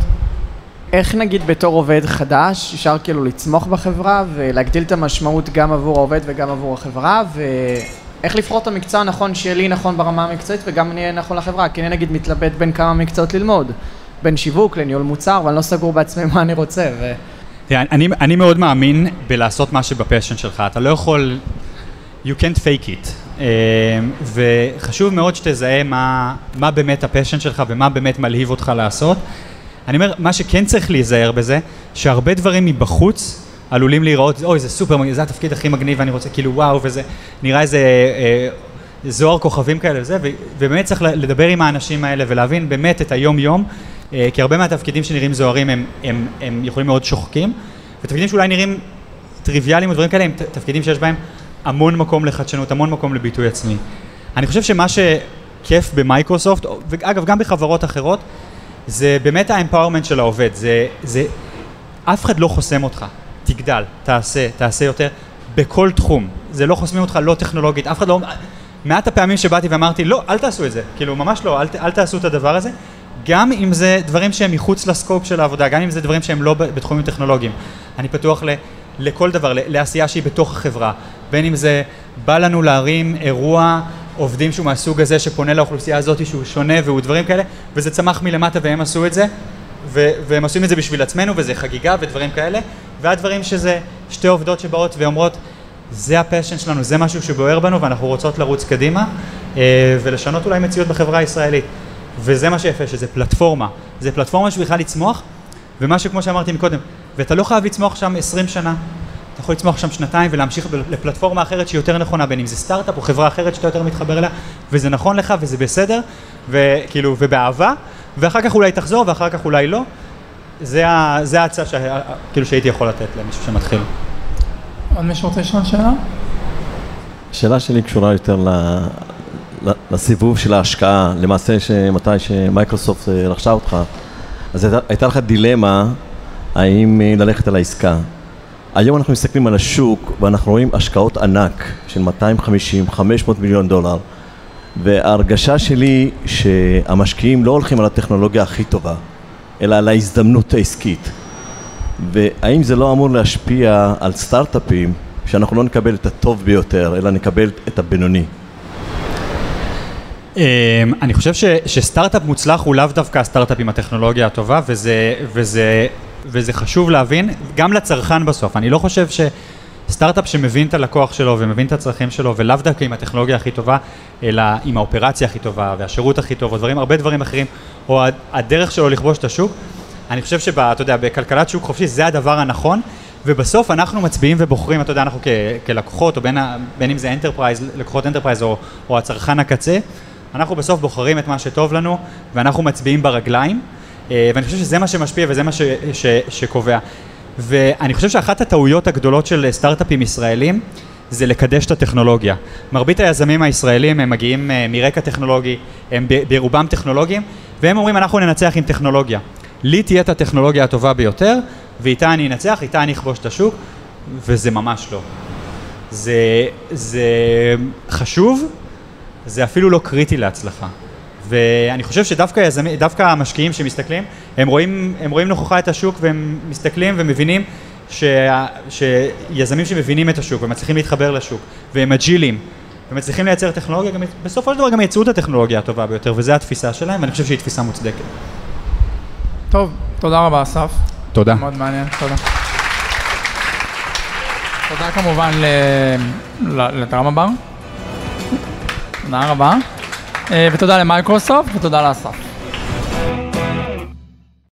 איך נגיד בתור עובד חדש אפשר כאילו לצמוח בחברה ולהגדיל את המשמעות גם עבור העובד וגם עבור החברה ואיך לבחור את המקצוע הנכון שיהיה לי נכון ברמה המקצועית וגם יהיה נכון לחברה? כי אני נגיד מתלבט בין כמה מקצועות ללמוד בין שיווק לניהול מוצר ואני לא סגור בעצמי מה אני רוצה ו... תראה, אני, אני מאוד מאמין בלעשות מה שבפשן שלך, אתה לא יכול, you can't fake it, אמ, וחשוב מאוד שתזהה מה, מה באמת הפשן שלך ומה באמת מלהיב אותך לעשות. אני אומר, מה שכן צריך להיזהר בזה, שהרבה דברים מבחוץ עלולים להיראות, אוי זה סופר, זה התפקיד הכי מגניב ואני רוצה כאילו וואו וזה נראה איזה אה, זוהר כוכבים כאלה וזה, ובאמת צריך לדבר עם האנשים האלה ולהבין באמת את היום יום אה, כי הרבה מהתפקידים שנראים זוהרים הם, הם, הם יכולים מאוד שוחקים, ותפקידים שאולי נראים טריוויאליים או דברים כאלה הם תפקידים שיש בהם המון מקום לחדשנות, המון מקום לביטוי עצמי. אני חושב שמה שכיף במייקרוסופט, ואגב גם בחברות אחרות, זה באמת האמפאורמנט של העובד, זה, זה, אף אחד לא חוסם אותך, תגדל, תעשה, תעשה יותר, בכל תחום, זה לא חוסמים אותך לא טכנולוגית, אף אחד לא, מעט הפעמים שבאתי ואמרתי לא, אל תעשו את זה, כאילו ממש לא, אל, אל תעשו את הדבר הזה, גם אם זה דברים שהם מחוץ לסקופ של העבודה, גם אם זה דברים שהם לא בתחומים טכנולוגיים. אני פתוח ל, לכל דבר, לעשייה שהיא בתוך החברה, בין אם זה בא לנו להרים אירוע עובדים שהוא מהסוג הזה שפונה לאוכלוסייה הזאת שהוא שונה והוא דברים כאלה, וזה צמח מלמטה והם עשו את זה, ו- והם עושים את זה בשביל עצמנו וזה חגיגה ודברים כאלה, ועד דברים שזה שתי עובדות שבאות ואומרות זה הפשן שלנו, זה משהו שבוער בנו ואנחנו רוצות לרוץ קדימה אה, ולשנות אולי מציאות בחברה הישראלית. וזה מה שיפה, שזה פלטפורמה. זה פלטפורמה שבכלל לצמוח, ומה שכמו שאמרתי מקודם, ואתה לא חייב לצמוח שם 20 שנה. אתה יכול לצמוח שם שנתיים ולהמשיך לפלטפורמה אחרת שהיא יותר נכונה, בין אם זה סטארט-אפ או חברה אחרת שאתה יותר מתחבר אליה, וזה נכון לך וזה בסדר, וכאילו, ובאהבה, ואחר כך אולי תחזור ואחר כך אולי לא. זה, זה ההצעה שה, כאילו שהייתי יכול לתת למישהו שמתחיל. עוד מישהו רוצה לשאול שאלה? השאלה שלי קשורה יותר לסיבוב של ההשקעה, למעשה מתי שמייקרוסופט אה, רכשה אותך, אז הייתה, הייתה לך דילמה האם אה, ללכת על העסקה. היום אנחנו מסתכלים על השוק ואנחנו רואים השקעות ענק של 250-500 מיליון דולר וההרגשה שלי שהמשקיעים לא הולכים על הטכנולוגיה הכי טובה אלא על ההזדמנות העסקית. והאם זה לא אמור להשפיע על סטארט-אפים שאנחנו לא נקבל את הטוב ביותר אלא נקבל את הבינוני? אמ, אני חושב שסטארט-אפ מוצלח הוא לאו דווקא הסטארט-אפ עם הטכנולוגיה הטובה, וזה, וזה, וזה חשוב להבין, גם לצרכן בסוף. אני לא חושב שסטארט-אפ שמבין את הלקוח שלו ומבין את הצרכים שלו, ולאו דווקא עם הטכנולוגיה הכי טובה, אלא עם האופרציה הכי טובה, והשירות הכי טוב, או דברים, הרבה דברים אחרים, או הדרך שלו לכבוש את השוק, אני חושב שאתה יודע, בכלכלת שוק חופשי זה הדבר הנכון, ובסוף אנחנו מצביעים ובוחרים, אתה יודע, אנחנו כ- כלקוחות, או בין, בין אם זה enterprise, לקוחות enterprise, או, או הצרכן הקצה, אנחנו בסוף בוחרים את מה שטוב לנו, ואנחנו מצביעים ברגליים, ואני חושב שזה מה שמשפיע וזה מה ש, ש, שקובע. ואני חושב שאחת הטעויות הגדולות של סטארט-אפים ישראלים זה לקדש את הטכנולוגיה. מרבית היזמים הישראלים הם מגיעים אה, מרקע טכנולוגי, הם ברובם טכנולוגיים, והם אומרים אנחנו ננצח עם טכנולוגיה. לי תהיה את הטכנולוגיה הטובה ביותר, ואיתה אני אנצח, איתה אני אכבוש את השוק, וזה ממש לא. זה, זה חשוב, זה אפילו לא קריטי להצלחה. ואני חושב שדווקא יזמי, דווקא המשקיעים שמסתכלים, הם רואים, הם רואים נכוחה את השוק והם מסתכלים ומבינים ש, שיזמים שמבינים את השוק ומצליחים להתחבר לשוק והם אג'ילים ומצליחים לייצר טכנולוגיה, גם, בסופו של דבר גם ייצרו את הטכנולוגיה הטובה ביותר וזו התפיסה שלהם ואני חושב שהיא תפיסה מוצדקת. טוב, תודה רבה אסף. תודה. מאוד מעניין, תודה. תודה כמובן לדרמה בר. תודה רבה. אה, ותודה למייקרוסופט ותודה לאסף.